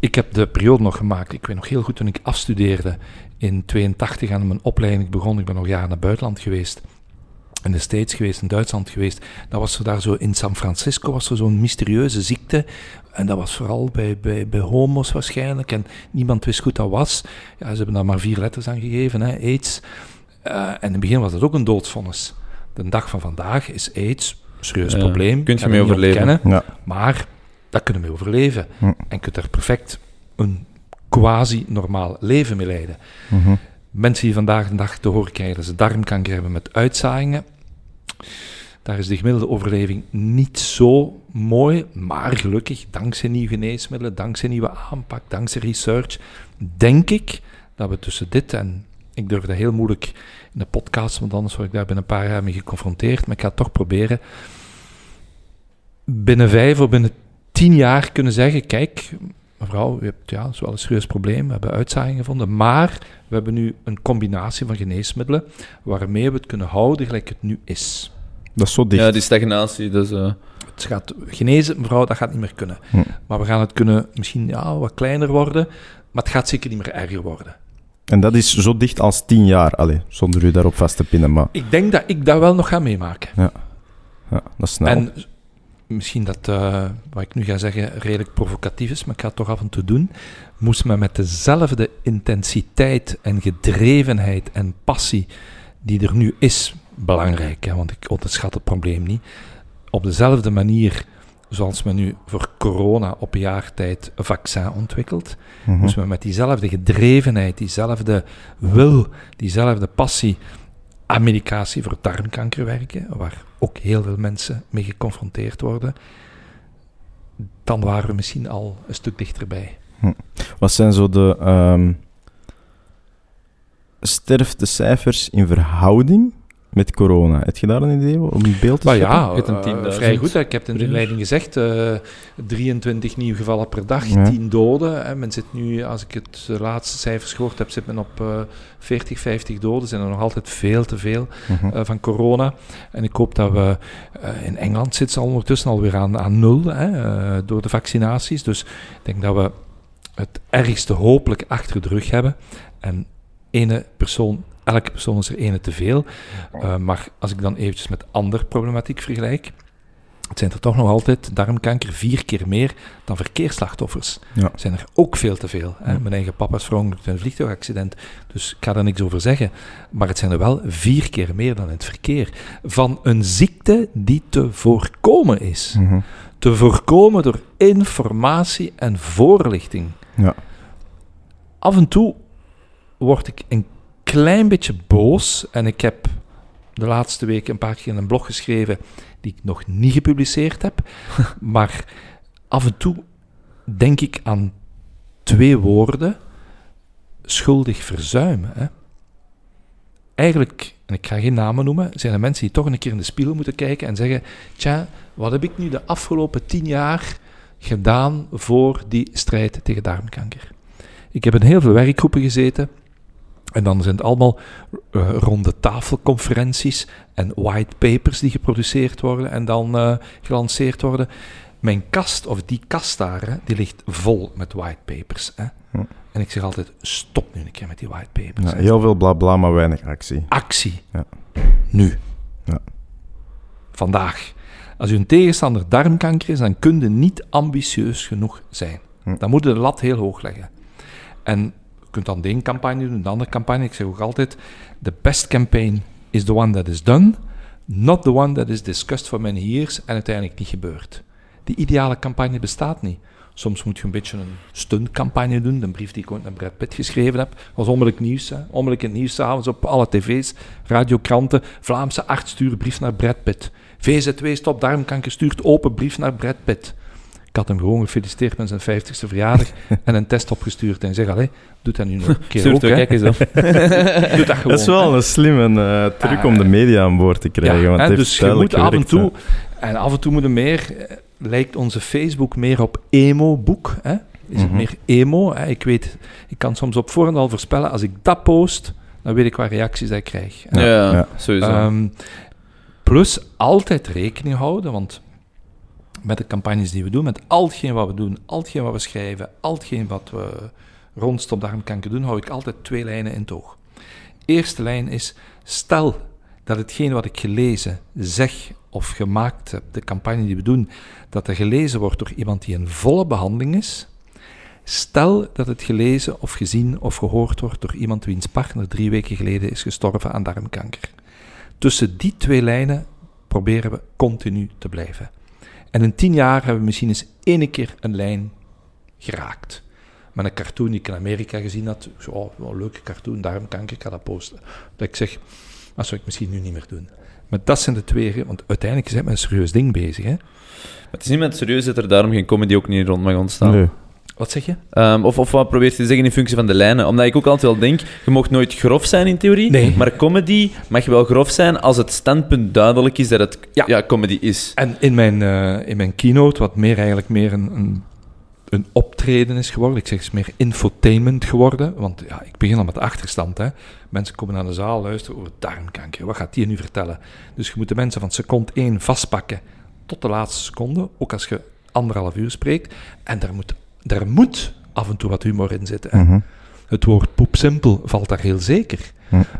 ik heb de periode nog gemaakt. Ik weet nog heel goed toen ik afstudeerde in 82 aan mijn opleiding begon. Ik ben nog jaren naar het buitenland geweest. In de States geweest, in Duitsland geweest. Dan was er daar zo in San Francisco was er zo'n mysterieuze ziekte. En dat was vooral bij, bij, bij homo's waarschijnlijk. En niemand wist goed dat was. Ja, ze hebben daar maar vier letters aan gegeven, hè, AIDS. Eh, en in het begin was dat ook een doodsvonnis. De dag van vandaag is AIDS, een serieus Ja, probleem. kunt je mee overleven. ontkennen, Ja. Maar daar kunnen we mee overleven. Hm. En je kunt er perfect een quasi-normaal leven mee leiden. Mhm. Mensen die vandaag de dag te horen krijgen dat ze darmkanker hebben met uitzaaiingen, daar is de gemiddelde overleving niet zo mooi, maar gelukkig, dankzij nieuwe geneesmiddelen, dankzij nieuwe aanpak, dankzij research, denk ik dat we tussen dit en, ik durf dat heel moeilijk in de podcast, want anders word ik daar binnen een paar jaar mee geconfronteerd, maar ik ga het toch proberen, binnen vijf of binnen tien jaar kunnen zeggen, kijk, mevrouw, u hebt ja, dat is wel een serieus probleem, we hebben uitzaaiingen gevonden, maar we hebben nu een combinatie van geneesmiddelen waarmee we het kunnen houden gelijk het nu is. Dat is zo dicht. Ja, die stagnatie, dus... eh, Het gaat genezen, mevrouw, dat gaat niet meer kunnen. Hm. Maar we gaan het kunnen misschien ja, wat kleiner worden. Maar het gaat zeker niet meer erger worden. En dat is zo dicht als tien jaar, Allee, zonder u daarop vast te pinnen, maar Ik denk dat ik dat wel nog ga meemaken. ja, dat is snel. En misschien dat eh, wat ik nu ga zeggen redelijk provocatief is, maar ik ga het toch af en toe doen. Moest men met dezelfde intensiteit en gedrevenheid en passie die er nu is, belangrijk, hè, want ik onderschat het probleem niet, op dezelfde manier zoals men nu voor corona op een jaar tijd een vaccin ontwikkelt, Mhm. moest men met diezelfde gedrevenheid, diezelfde wil, diezelfde passie aan medicatie voor darmkanker werken, waar ook heel veel mensen mee geconfronteerd worden, dan waren we misschien al een stuk dichterbij. Wat zijn zo de ehm sterftecijfers in verhouding met corona? Heb je daar een idee om een beeld te Maar scheppen? ja, eh, 10.000 vrij goed. hè. Ik heb het in de inleiding gezegd, eh, 23 nieuwe gevallen per dag, Ja. 10 doden. Hè. Men zit nu, als ik het de laatste cijfers gehoord heb, zit men op eh 40, 50 doden. zijn er nog altijd veel te veel. Mhm. eh, van corona. En ik hoop dat we eh, in Engeland zitten ze al ondertussen alweer aan, aan nul hè, eh, door de vaccinaties. Dus ik denk dat we het ergste hopelijk achter de rug hebben. En ene persoon, elke persoon is er ene te veel. Eh, maar als ik dan eventjes met andere problematiek vergelijk. Het zijn er toch nog altijd darmkanker vier keer meer dan verkeersslachtoffers. Ja. zijn er ook veel te veel. Hè? Ja. Mijn eigen papa is verongelukt in een vliegtuigaccident. Dus ik ga daar niks over zeggen. Maar het zijn er wel vier keer meer dan in het verkeer. Van een ziekte die te voorkomen is. Mhm. Te voorkomen door informatie en voorlichting. Ja. Af en toe word ik een klein beetje boos. En ik heb de laatste week een paar keer een blog geschreven die ik nog niet gepubliceerd heb. *laughs* maar af en toe denk ik aan twee woorden. Schuldig verzuim. Hè? Eigenlijk, en ik ga geen namen noemen, zijn er mensen die toch een keer in de spiegel moeten kijken en zeggen: Tja, wat heb ik nu de afgelopen tien jaar gedaan voor die strijd tegen darmkanker? Ik heb in heel veel werkgroepen gezeten. En dan zijn het allemaal eh, ronde tafelconferenties en white papers die geproduceerd worden en dan eh, gelanceerd worden. Mijn kast, of die kast daar, hè, die ligt vol met white papers. Hè. Hm. En ik zeg altijd, stop nu een keer met die white papers. Ja, heel veel bla bla, maar weinig actie. Actie. Ja. Nu. Ja. Vandaag. Als uw tegenstander darmkanker is, dan kun je niet ambitieus genoeg zijn. Hm. Dan moet je de lat heel hoog leggen. En je kunt dan de ene campagne doen, de andere campagne. Ik zeg ook altijd, the best campaign is the one that is done, not the one that is discussed for many years en uiteindelijk niet gebeurt. Die ideale campagne bestaat niet. Soms moet je een beetje een stuntcampagne doen. De brief die ik ooit naar Brad Pitt geschreven heb, was onmiddellijk nieuws. Hè. Onmiddellijk in het nieuws, s'avonds op alle tv's, radiokranten. Vlaamse arts stuurt brief naar Brad Pitt. VZW Stop Darmkanker stuurt open brief naar Brad Pitt. Ik had hem gewoon gefeliciteerd met zijn 50ste verjaardag *laughs* en een test opgestuurd. En zeg, allee, doe dat nu nog een keer Stuurt ook, kijk eens op. *laughs* Doe dat gewoon. Dat is wel een slimme eh, truc om de media aan boord te krijgen. Ja, want hè, dus je moet af en toe, en af en toe moet je meer, eh, lijkt onze Facebook meer op emo-boek. Hè? Is het Mhm. meer emo? Hè? Ik weet, ik kan soms op voorhand al voorspellen, als ik dat post, dan weet ik wat reacties dat ik krijg. Ja, ja. sowieso. Ehm, plus altijd rekening houden, want met de campagnes die we doen, met al hetgeen wat we doen, al hetgeen wat we schrijven, al hetgeen wat we rond Stop Darmkanker doen, hou ik altijd twee lijnen in het. Eerste lijn is, stel dat hetgeen wat ik gelezen, zeg of gemaakt heb, de campagne die we doen, dat er gelezen wordt door iemand die in volle behandeling is, Stel dat het gelezen of gezien of gehoord wordt door iemand wiens partner drie weken geleden is gestorven aan darmkanker. Tussen die twee lijnen proberen we continu te blijven. En in tien jaar hebben we misschien eens één keer een lijn geraakt. Met een cartoon die ik in Amerika gezien had. Ik zei, oh, wel een leuke cartoon, darmkanker, ik ga dat posten. Dat ik zeg, dat zou ik misschien nu niet meer doen. Maar dat zijn de twee, want uiteindelijk zijn we met een serieus ding bezig. Hè? Maar het is niet met serieus dat er daarom geen comedy ook niet rond mag ontstaan. Nee. Wat zeg je? Ehm, of, of wat probeert je te zeggen in functie van de lijnen? Omdat ik ook altijd wel denk, je mag nooit grof zijn in theorie, Nee. maar comedy mag wel grof zijn als het standpunt duidelijk is dat het Ja. ja. comedy is. En in mijn, eh, in mijn keynote, wat meer eigenlijk meer een, een, een optreden is geworden, ik zeg eens meer infotainment geworden, want ja, ik begin al met achterstand. Hè. Mensen komen naar de zaal, luisteren over darmkanker. Wat gaat die nu vertellen? Dus je moet de mensen van seconde 1 vastpakken tot de laatste seconde, ook als je anderhalf uur spreekt. En daar moet, daar moet af en toe wat humor in zit. hè. Mhm. Het woord poepsimpel valt daar heel zeker.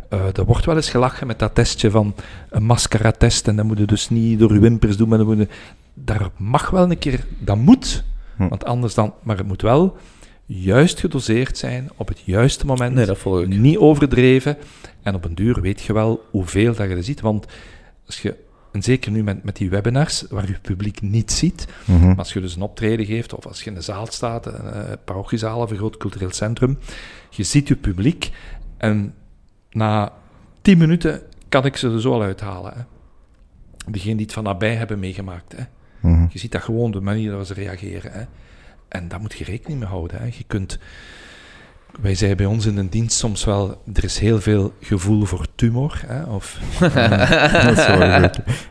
Eh, er wordt wel eens gelachen met dat testje van een mascara-test en dat moet je dus niet door je wimpers doen, maar dat moet je- daar mag wel een keer, dat moet, want anders dan, maar het moet wel juist gedoseerd zijn op het juiste moment, Nee, dat volg ik. niet overdreven en op een duur weet je wel hoeveel dat je er ziet, want als je, en zeker nu met, met die webinars, waar je publiek niet ziet, maar als je dus een optreden geeft, of als je in een zaal staat, een uh, parochiezaal of een groot cultureel centrum, je ziet je publiek en na tien minuten kan ik ze er zo al uithalen. Hè. Degene die het van nabij hebben meegemaakt. Hè. Mhm. Je ziet dat gewoon de manier waarop ze reageren. Hè. En daar moet je rekening mee houden. Hè. Je kunt, wij zeggen bij ons in de dienst soms wel, er is heel veel gevoel voor tumor. Hè, of, *laughs* Dat is.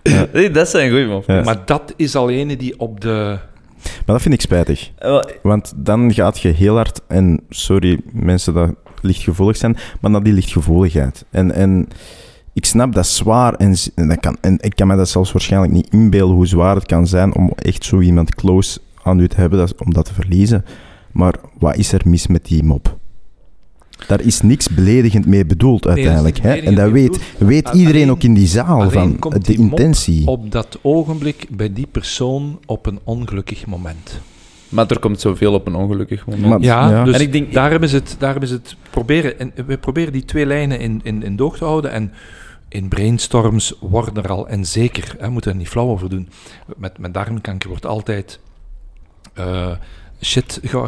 Ja. Nee, dat zijn goeie, man. Ja. Maar dat is al ene die op de... Maar dat vind ik spijtig. Eh, Want dan gaat je heel hard, en sorry mensen dat lichtgevoelig zijn, maar naar die lichtgevoeligheid. En, en ik snap dat zwaar en, en, dat kan, en ik kan me dat zelfs waarschijnlijk niet inbeelden hoe zwaar het kan zijn om echt zo iemand close aan u te hebben, dat, om dat te verliezen. Maar wat is er mis met die mop? Daar is niks beledigend mee bedoeld uiteindelijk. hè? En dat weet, weet Alleen- iedereen ook in die zaal van komt de die mop intentie. op dat ogenblik bij die persoon op een ongelukkig moment. Maar er komt zoveel op een ongelukkig moment. Maar- Ja, ja. dus En ik denk- daarom is het, daarom is het proberen, en we proberen die twee lijnen in, in, in doog te houden en in brainstorms worden er al, en zeker, hè, we moeten er niet flauw over doen, met, met darmkanker wordt altijd eh, shit eh,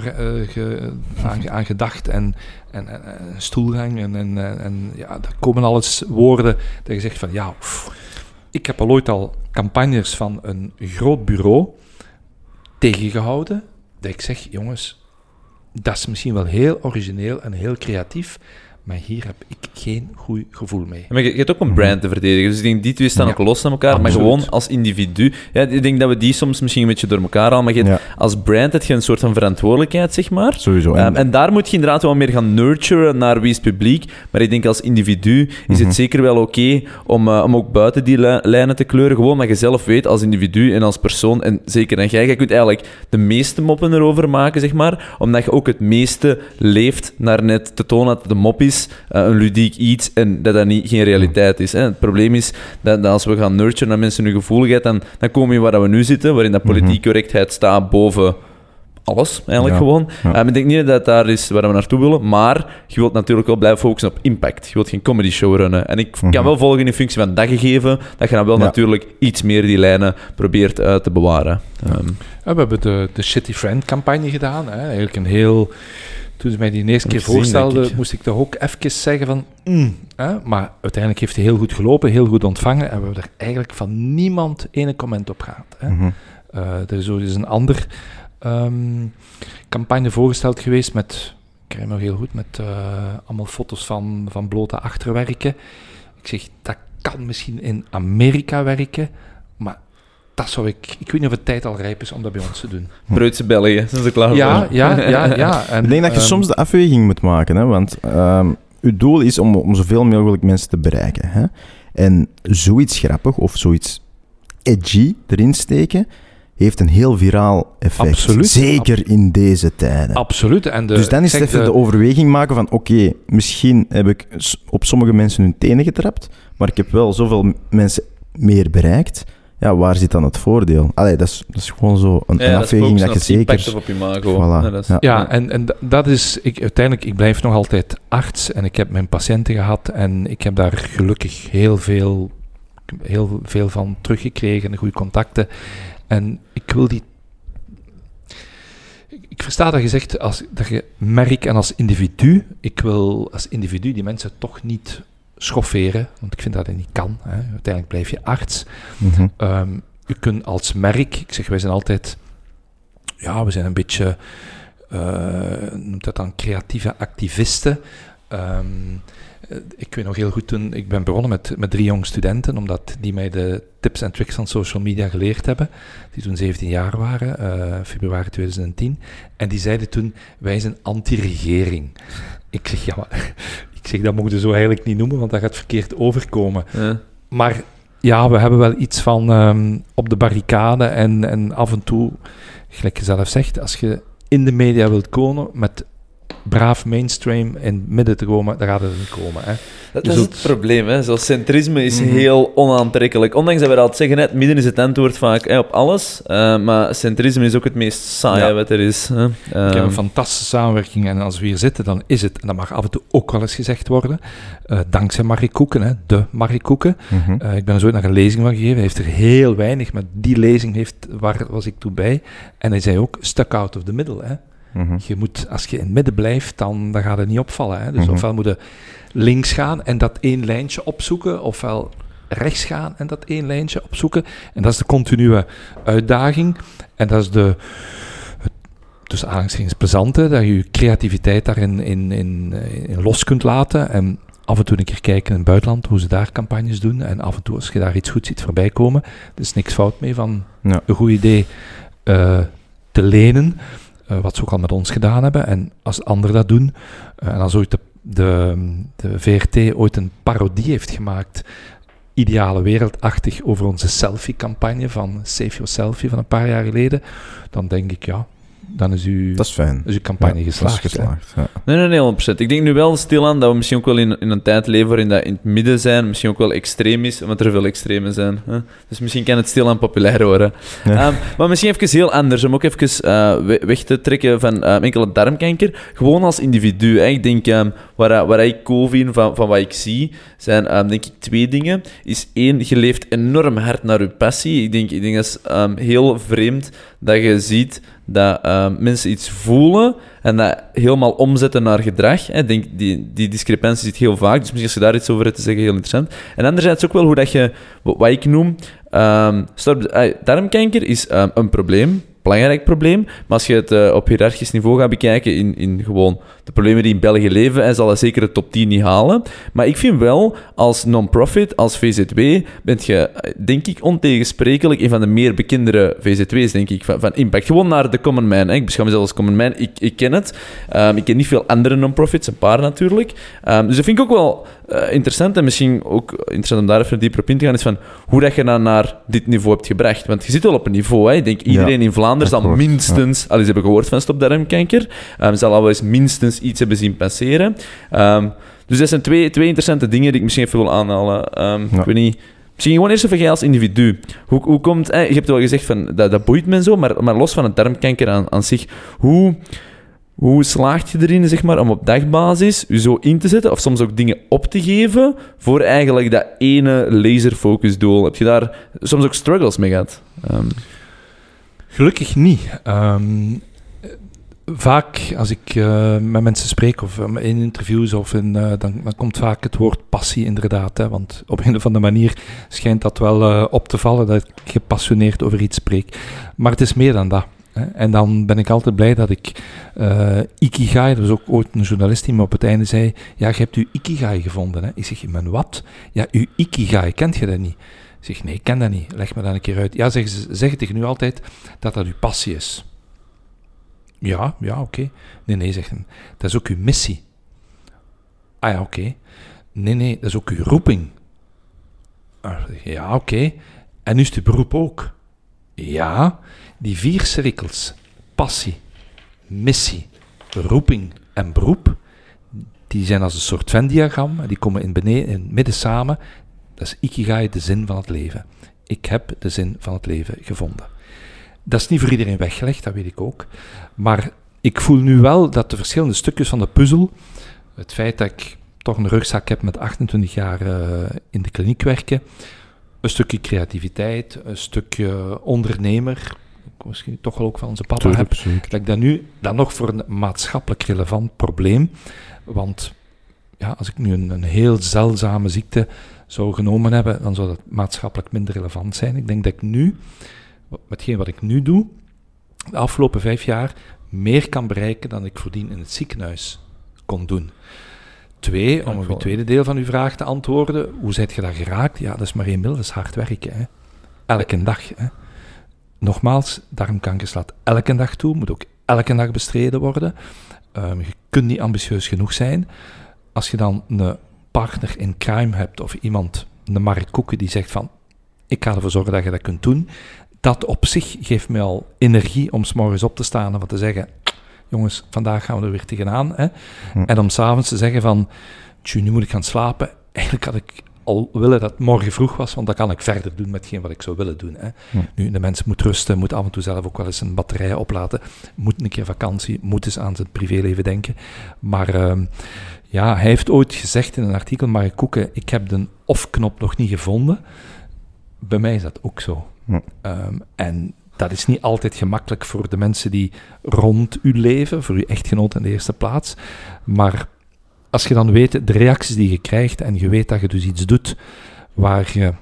ge- aan, aan gedacht en, en, en, en stoelgang en, en, en, en ja, daar komen alles woorden dat je zegt van ja, ik heb al ooit al campagnes van een groot bureau tegengehouden, dat ik zeg, jongens, dat is misschien wel heel origineel en heel creatief, maar hier heb ik geen goed gevoel mee. Maar je, je hebt ook een brand te verdedigen. Dus ik denk, die twee staan Ja, ook los van elkaar. Maar gewoon als individu. Ja, ik denk dat we die soms misschien een beetje door elkaar halen. Maar je Ja, als brand heb je een soort van verantwoordelijkheid, zeg maar. sowieso. Ehm, en daar moet je inderdaad wel meer gaan nurturen naar wie is het publiek. Maar ik denk als individu is Mhm. het zeker wel oké om, eh, om ook buiten die li- lijnen te kleuren. Gewoon dat je zelf weet als individu en als persoon. En zeker en jij, jij kunt eigenlijk de meeste moppen erover maken, zeg maar. Omdat je ook het meeste leeft naar net te tonen dat het een mop is, eh, een ludiek iets en dat dat niet, geen realiteit is. Hè. Het probleem is dat, dat als we gaan nurturen naar mensen hun gevoeligheid, dan, dan komen we waar dat we nu zitten, waarin dat politiek Mhm. correctheid staat boven alles, eigenlijk Ja. gewoon. Ja. Ehm, ik denk niet dat dat daar is waar we naartoe willen, maar je wilt natuurlijk wel blijven focussen op impact. Je wilt geen comedy show runnen. En ik Mhm. kan wel volgen in functie van dat gegeven, dat je dan wel Ja. natuurlijk iets meer die lijnen probeert eh, te bewaren. Ehm, Ja, we hebben de, de Shitty Friend campagne gedaan. Hè. Eigenlijk een heel... Toen ze mij die eerste keer Ik zie, denk voorstelde, ik. moest ik toch ook even zeggen van... mm, hè. Maar uiteindelijk heeft hij heel goed gelopen, heel goed ontvangen. En we hebben er eigenlijk van niemand ene comment op gehad. Hè. Eh, er is eens een ander ehm, campagne voorgesteld geweest met, ik krijg nog heel goed, met eh, allemaal foto's van, van blote achterwerken. Ik zeg, dat kan misschien in Amerika werken, maar dat zou ik, ik weet niet of het tijd al rijp is om dat bij ons te doen. Breutse België, zijn ze klaar Ja, voor? ja, ja, *laughs* ja. En, Ik denk dat je ehm, soms de afweging moet maken, hè, want ehm uw doel is om, om zoveel mogelijk mensen te bereiken. Hè? En zoiets grappig of zoiets edgy erin steken, heeft een heel viraal effect. Absoluut. Zeker in deze tijden. Absoluut. En de, dus dan is het even de, overweging maken van, oké, misschien heb ik op sommige mensen hun tenen getrapt, maar ik heb wel zoveel mensen meer bereikt. Ja, waar zit dan het voordeel? Allee, dat is, dat is gewoon zo een, Ja, een dat is afweging dat je op zeker... op imago. Voilà, Ja, dat is- ja. Ja, en, en dat is, ik, uiteindelijk, ik blijf nog altijd arts en ik heb mijn patiënten gehad en ik heb daar gelukkig heel veel, heel veel van teruggekregen en goede contacten. En ik wil die. Ik, ik versta dat je zegt als, dat je merk en als individu, ik wil als individu die mensen toch niet schofferen, want ik vind dat dat niet kan. Hè. Uiteindelijk blijf je arts. Ehm, u kunt als merk, ik zeg, wij zijn altijd, ja, we zijn een beetje, eh noemt dat dan creatieve activisten. Ehm, eh, ik weet nog heel goed toen, ik ben begonnen met, met drie jonge studenten, omdat die mij de tips en tricks van social media geleerd hebben, die toen 17 jaar waren, eh, februari 2010. En die zeiden toen, wij zijn anti-regering. Ik zeg, ja, maar, ik zeg, dat mogen je zo eigenlijk niet noemen, want dat gaat verkeerd overkomen. Ja. Maar ja, we hebben wel iets van ehm, op de barricade en, en af en toe, gelijk je zelf zegt, als je in de media wilt komen met braaf mainstream in het midden te komen, dan gaat het niet komen. Hè. Dat, dat is het probleem, hè. Zo, centrisme is Mhm. heel onaantrekkelijk. Ondanks dat we dat zeggen, het midden is het antwoord vaak hè, op alles. eh, maar centrisme is ook het meest saaie Ja. wat er is. Hè. Ik heb Ehm, een fantastische samenwerking en als we hier zitten, dan is het, en dat mag af en toe ook wel eens gezegd worden, eh, dankzij Marie Koeken, hè, de Marie Koeken. Mhm. Eh, ik ben er zo naar een lezing van gegeven. Hij heeft er heel weinig, maar die lezing heeft, waar was ik toen bij. En hij zei ook, stuck out of the middle. Hè. Mhm. Je moet, als je in het midden blijft, dan, dan gaat het niet opvallen. Hè. Dus Mhm. ofwel moet je links gaan en dat één lijntje opzoeken, ofwel rechts gaan en dat één lijntje opzoeken. En dat is de continue uitdaging. En dat is de, tussen aanhalingstekens plezante, dat je je creativiteit daarin in, in, in los kunt laten. En af en toe een keer kijken in het buitenland, hoe ze daar campagnes doen. En af en toe, als je daar iets goed ziet voorbij komen, er is niks fout mee van Ja. een goed idee eh, te lenen. Eh, wat ze ook al met ons gedaan hebben. En als anderen dat doen, eh, en als ooit de, de, de VRT ooit een parodie heeft gemaakt, ideale wereldachtig, over onze selfie-campagne van Save Your Selfie van een paar jaar geleden, dan denk ik, ja, dan is, u, Dat is fijn. is uw campagne Ja, geslaagd. Dat is hè. geslaagd, ja. Nee, nee, nee, 100%. Ik denk nu wel stilaan dat we misschien ook wel in, in een tijd leven waarin dat in het midden zijn misschien ook wel extreem is, omdat er veel extremen zijn. Hè? Dus misschien kan het stilaan populair worden. Ja. Ehm, maar misschien even heel anders, om ook even eh, we- weg te trekken van eh, enkele darmkanker. Gewoon als individu. Hè. Ik denk, ehm waar, dat- waar ik cool vind van, van wat ik zie, zijn ehm, denk ik twee dingen. Is één, je leeft enorm hard naar je passie. Ik denk, ik denk dat is ehm, heel vreemd dat je ziet dat ehm, mensen iets voelen en dat helemaal omzetten naar gedrag. hè. Denk, die, die discrepantie zit heel vaak, dus misschien als je daar iets over hebt te zeggen, heel interessant. En anderzijds ook wel hoe dat je, wat ik noem, ehm, eh, darmkanker is ehm, een probleem, belangrijk probleem, maar als je het eh, op hiërarchisch niveau gaat bekijken in, in gewoon de problemen die in België leven, hij zal dat zeker de top 10 niet halen. Maar ik vind wel, als non-profit, als VZW, bent je, denk ik, ontegensprekelijk een van de meer bekendere VZW's, denk ik, van, van impact. Gewoon naar de common man. Hè. Ik beschouw mezelf als common man. Ik, ik ken het. Ehm, ik ken niet veel andere non-profits, een paar natuurlijk. Ehm, dus dat vind ik ook wel eh, interessant en misschien ook interessant om daar even dieper op in te gaan, is van hoe dat je dan naar dit niveau hebt gebracht. Want je zit wel op een niveau, hè. Ik denk iedereen in Vlaanderen zal minstens, al eens hebben gehoord van stopdarmkanker, ehm, zal al wel eens minstens iets hebben zien passeren. Ehm, dus dat zijn twee, twee interessante dingen die ik misschien even wil aanhalen. Ehm, Ja. Ik weet niet... Misschien gewoon eerst even jij als individu. Hoe, hoe komt... eh, je hebt wel gezegd van dat, dat boeit me en zo, maar, maar los van het darmkanker aan, aan zich, hoe, hoe slaagt je erin zeg maar, om op dagbasis je zo in te zetten of soms ook dingen op te geven voor eigenlijk dat ene laserfocus doel? Heb je daar soms ook struggles mee gehad? Ehm, Gelukkig niet. Vaak als ik eh, met mensen spreek of eh, in interviews, of in, eh, dan, komt vaak het woord passie inderdaad. Hè, want op een of andere manier schijnt dat wel op te vallen dat ik gepassioneerd over iets spreek. Maar het is meer dan dat. En dan ben ik altijd blij dat ik Ikigai, er was ook ooit een journalist die me op het einde zei, ja, je hebt uw Ikigai gevonden. Hè. Ik zeg, mijn wat? Ja, uw Ikigai, kent je dat niet? Ik zeg, nee, ik ken dat niet. Leg me dat een keer uit. Ja, zeggen ze zeggen tegen u altijd dat dat uw passie is. Ja, ja, oké. Nee, nee, zegt. Dat is ook uw missie. Ah ja, oké. Nee, nee, dat is ook uw roeping. Ah, ja, oké. En nu is het beroep ook. Ja, die vier cirkels. Passie, missie, roeping en beroep. Die zijn als een soort Venn-diagram. en Die komen in, beneden, in het midden samen. Dat is Ikigai, de zin van het leven. Ik heb de zin van het leven gevonden. Dat is niet voor iedereen weggelegd, dat weet ik ook. Maar ik voel nu wel dat de verschillende stukjes van de puzzel, het feit dat ik toch een rugzak heb met 28 jaar eh, in de kliniek werken, een stukje creativiteit, een stukje ondernemer, misschien toch wel ook van onze papa heb, dat ik dat nu dan nog voor een maatschappelijk relevant probleem, want ja, als ik nu een, een heel zeldzame ziekte zou genomen hebben, dan zou dat maatschappelijk minder relevant zijn. Ik denk dat ik nu, met hetgeen wat ik nu doe, de afgelopen vijf jaar, meer kan bereiken dan ik voordien in het ziekenhuis kon doen. Twee, om op het tweede deel van uw vraag te antwoorden, hoe zijt je daar geraakt? Ja, dat is maar één middel, dat is hard werken. Hè. Elke dag. Hè. Nogmaals, darmkanker slaat elke dag toe, moet ook elke dag bestreden worden. Um, je kunt niet ambitieus genoeg zijn. Als je dan een partner in crime hebt of iemand, een Mark Koeken, die zegt van ik ga ervoor zorgen dat je dat kunt doen, dat op zich geeft mij al energie om s morgens op te staan en wat te zeggen jongens, vandaag gaan we er weer tegenaan. Hè? Hm. En om s'avonds te zeggen van, nu moet ik gaan slapen. Eigenlijk had ik al willen dat het morgen vroeg was, want dan kan ik verder doen met wat ik zou willen doen. Hè? Hm. Nu, de mens moet rusten, moet af en toe zelf ook wel eens een batterij opladen, moet een keer vakantie, moet eens aan zijn privéleven denken. Maar ehm, ja, hij heeft ooit gezegd in een artikel, Mark Koeken, ik heb de off-knop nog niet gevonden. Bij mij is dat ook zo. Hm. Ehm, en dat is niet altijd gemakkelijk voor de mensen die rond u leven, voor uw echtgenoot in de eerste plaats. Maar als je dan weet de reacties die je krijgt en je weet dat je dus iets doet waar je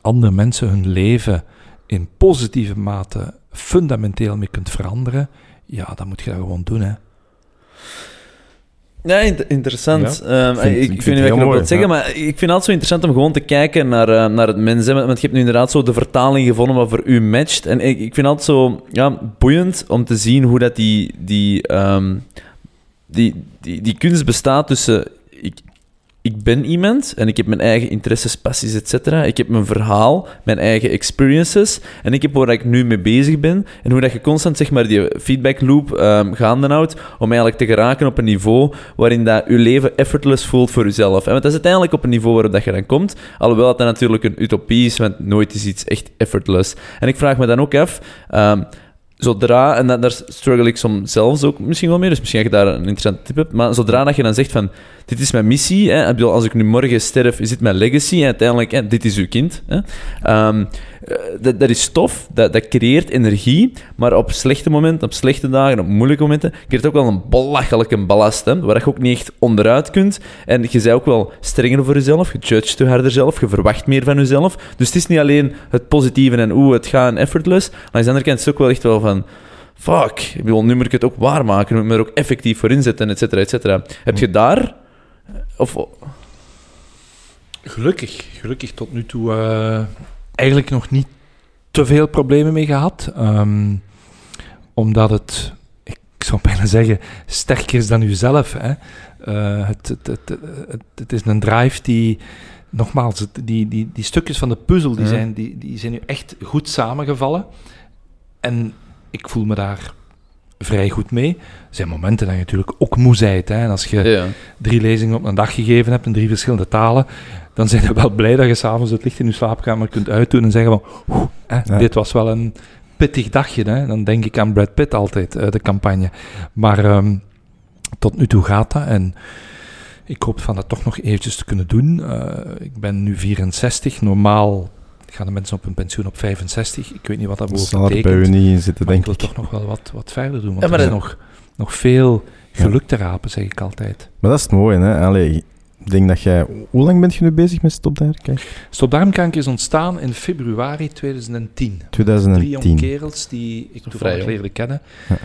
andere mensen hun leven in positieve mate fundamenteel mee kunt veranderen, ja, dan moet je dat gewoon doen. Hè. Ja, inter- interessant. Ehm, Vind- ik, vind niet wat ik mooi, zeggen, ja. maar ik vind het altijd zo interessant om gewoon te kijken naar, eh, naar het mens. hè. Want je hebt nu inderdaad zo de vertaling gevonden wat voor u matcht. En ik, ik vind het altijd zo ja, boeiend om te zien hoe dat die, die, ehm, die, die, die kunst bestaat tussen... Ik, ben iemand en ik heb mijn eigen interesses, passies, etc. Ik heb mijn verhaal, mijn eigen experiences en ik heb waar ik nu mee bezig ben en hoe dat je constant zeg maar, die feedback loop ehm, gaande houdt om eigenlijk te geraken op een niveau waarin dat je leven effortless voelt voor jezelf. En want dat is uiteindelijk op een niveau waarop dat je dan komt, alhoewel dat, dat natuurlijk een utopie is, want nooit is iets echt effortless. En ik vraag me dan ook af... ehm, Zodra, en dat, daar struggle ik soms zelfs ook misschien wel mee, dus misschien dat je daar een interessante tip hebt, maar zodra dat je dan zegt van, dit is mijn missie, hè, als ik nu morgen sterf, is dit mijn legacy, en uiteindelijk, dit is uw kind. Hè, Ehm, eh, dat, dat is tof, dat, dat creëert energie, maar op slechte momenten, op slechte dagen, op moeilijke momenten, creëert ook wel een belachelijke ballast, waar je ook niet echt onderuit kunt. En je bent ook wel strenger voor jezelf, je judgt je harder zelf, je verwacht meer van jezelf. Dus het is niet alleen het positieve en oeh, het gaat en effortless, maar aan de andere kant is het ook wel echt wel van... Fuck, ik bedoel, nu moet ik het ook waarmaken, moet ik me er ook effectief voor inzetten, et cetera, et cetera. Heb je daar... Of, Gelukkig, gelukkig tot nu toe eh, eigenlijk nog niet te veel problemen mee gehad. Ehm, omdat het, ik zou bijna zeggen, sterker is dan uzelf. Hè. Eh, het, het, het, is een drive die, nogmaals, die, die, die stukjes van de puzzel, die, Ja. zijn, die, die zijn nu echt goed samengevallen. En ik voel me daar vrij goed mee. Er zijn momenten dat je natuurlijk ook moe bent. Hè. En als je ja. drie lezingen op een dag gegeven hebt in drie verschillende talen, dan zijn je wel blij dat je s'avonds het licht in je slaapkamer kunt uitdoen en zeggen van, "Oeh, hè, Ja. dit was wel een pittig dagje. Hè. Dan denk ik aan Brad Pitt altijd, uit de campagne. Maar ehm, tot nu toe gaat dat en ik hoop van dat toch nog eventjes te kunnen doen. Eh, ik ben nu 64, normaal gaan de mensen op hun pensioen op 65. Ik weet niet wat dat Dat zal er bij u betekent. niet in zitten, Maar ik wil toch nog wel wat, wat verder doen, want Ja, maar er is dat- nog, nog veel geluk te rapen, zeg ik altijd. Maar dat is het mooie, hè. Allee, denk dat jij... Hoe lang bent je nu bezig met Stop daar? Kijk, Stopdarmkanker is ontstaan in februari 2010. Drie 2010. jonge kerels die ik Vrij toevallig jong. leerde kennen. Ja.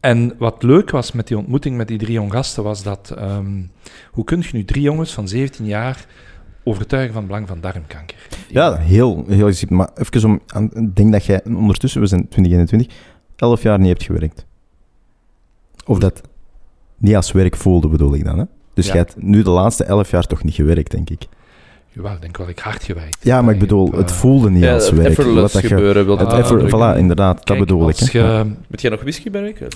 En wat leuk was met die ontmoeting met die drie jonge gasten, was dat... ehm, hoe kun je nu drie jongens van 17 jaar overtuigen van het belang van darmkanker? Ja, heel, heel gezien. Maar even om... aan- Ik denk dat jij ondertussen, we zijn 2021, 11 jaar niet hebt gewerkt. Of dat niet als werk voelde, bedoel ik dan, hè? Dus Ja. jij hebt nu de laatste 11 jaar toch niet gewerkt, denk ik. Jawel, ik denk wel ik hard gewerkt. Ja, maar ik bedoel, eh, het voelde niet Ja, als het werk. effortless dat je, gebeuren wil het Ah, effort, voilà, inderdaad, dat bedoel ik. als Hè? je, Ja. Moet jij nog whisky Dat.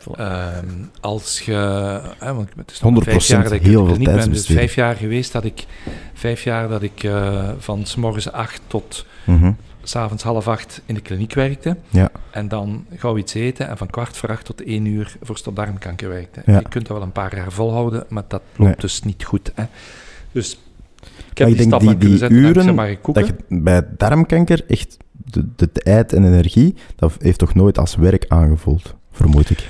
Voilà. Ehm, als je... Hè, want het is nog 100% vijf jaar dat ik heel veel kliniek ben. Het is tijdsbesteding. vijf jaar geweest dat ik... Vijf jaar dat ik eh, van s morgens acht tot Mhm. S'avonds half acht in de kliniek werkte. Ja. En dan gauw iets eten en van kwart voor acht tot één uur voor stopdarmkanker werkte. Ja. Je kunt dat wel een paar jaar volhouden, maar dat loopt Nee. dus niet goed. Hè. Dus ik heb Maar die die- aan zetten uren. Dat je bij darmkanker echt de, de tijd en energie, dat heeft toch nooit als werk aangevoeld, vermoed ik.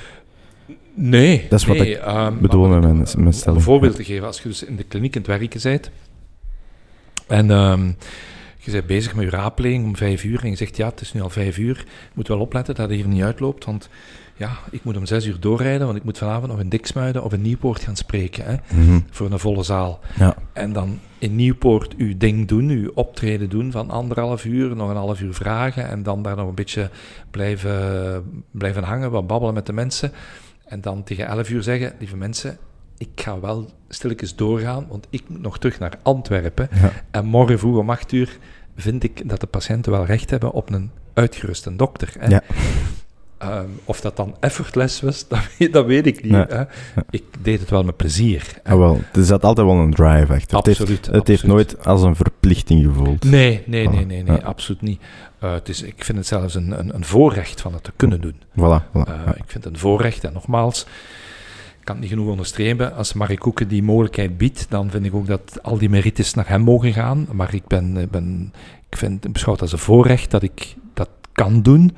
Nee, Dat is wat nee, ik ehm, bedoel met mijn- mijn Om stelling. een voorbeeld te geven, als je dus in de kliniek in het werken bent en ehm, je bent bezig met je raadpleging om vijf uur en je zegt ja, het is nu al vijf uur, je moet wel opletten dat het hier niet uitloopt, want ja, ik moet om zes uur doorrijden, want ik moet vanavond nog in Diksmuiden of in Nieuwpoort gaan spreken, hè, Mhm. voor een volle zaal. Ja. En dan in Nieuwpoort uw ding doen, uw optreden doen van anderhalf uur, nog een half uur vragen en dan daar nog een beetje blijven, blijven hangen, wat babbelen met de mensen. En dan tegen elf uur zeggen, lieve mensen, ik ga wel stilletjes doorgaan, want ik moet nog terug naar Antwerpen. Ja. En morgen vroeg om acht uur vind ik dat de patiënten wel recht hebben op een uitgeruste dokter. Hè? Ja. Ehm, of dat dan effortless was, *laughs* dat, weet- dat weet ik niet. Nee. Hè. Ik deed het wel met plezier. Ah, wel, er zat altijd wel een drive achter. Het heeft, Absoluut. het heeft absoluut. nooit als een verplichting gevoeld. Nee, nee, nee, Voilà. nee, nee Ja. absoluut niet. Eh, het is, ik vind het zelfs een, een, een voorrecht van het te kunnen doen. Voilà, voilà. Eh, ja. Ik vind het een voorrecht. En nogmaals, kan het niet genoeg onderstrepen. Als Mark Koeken die mogelijkheid biedt, dan vind ik ook dat al die merites naar hem mogen gaan. Maar ik, ben, ik ben, ik vind, ik het als een voorrecht dat ik dat kan doen.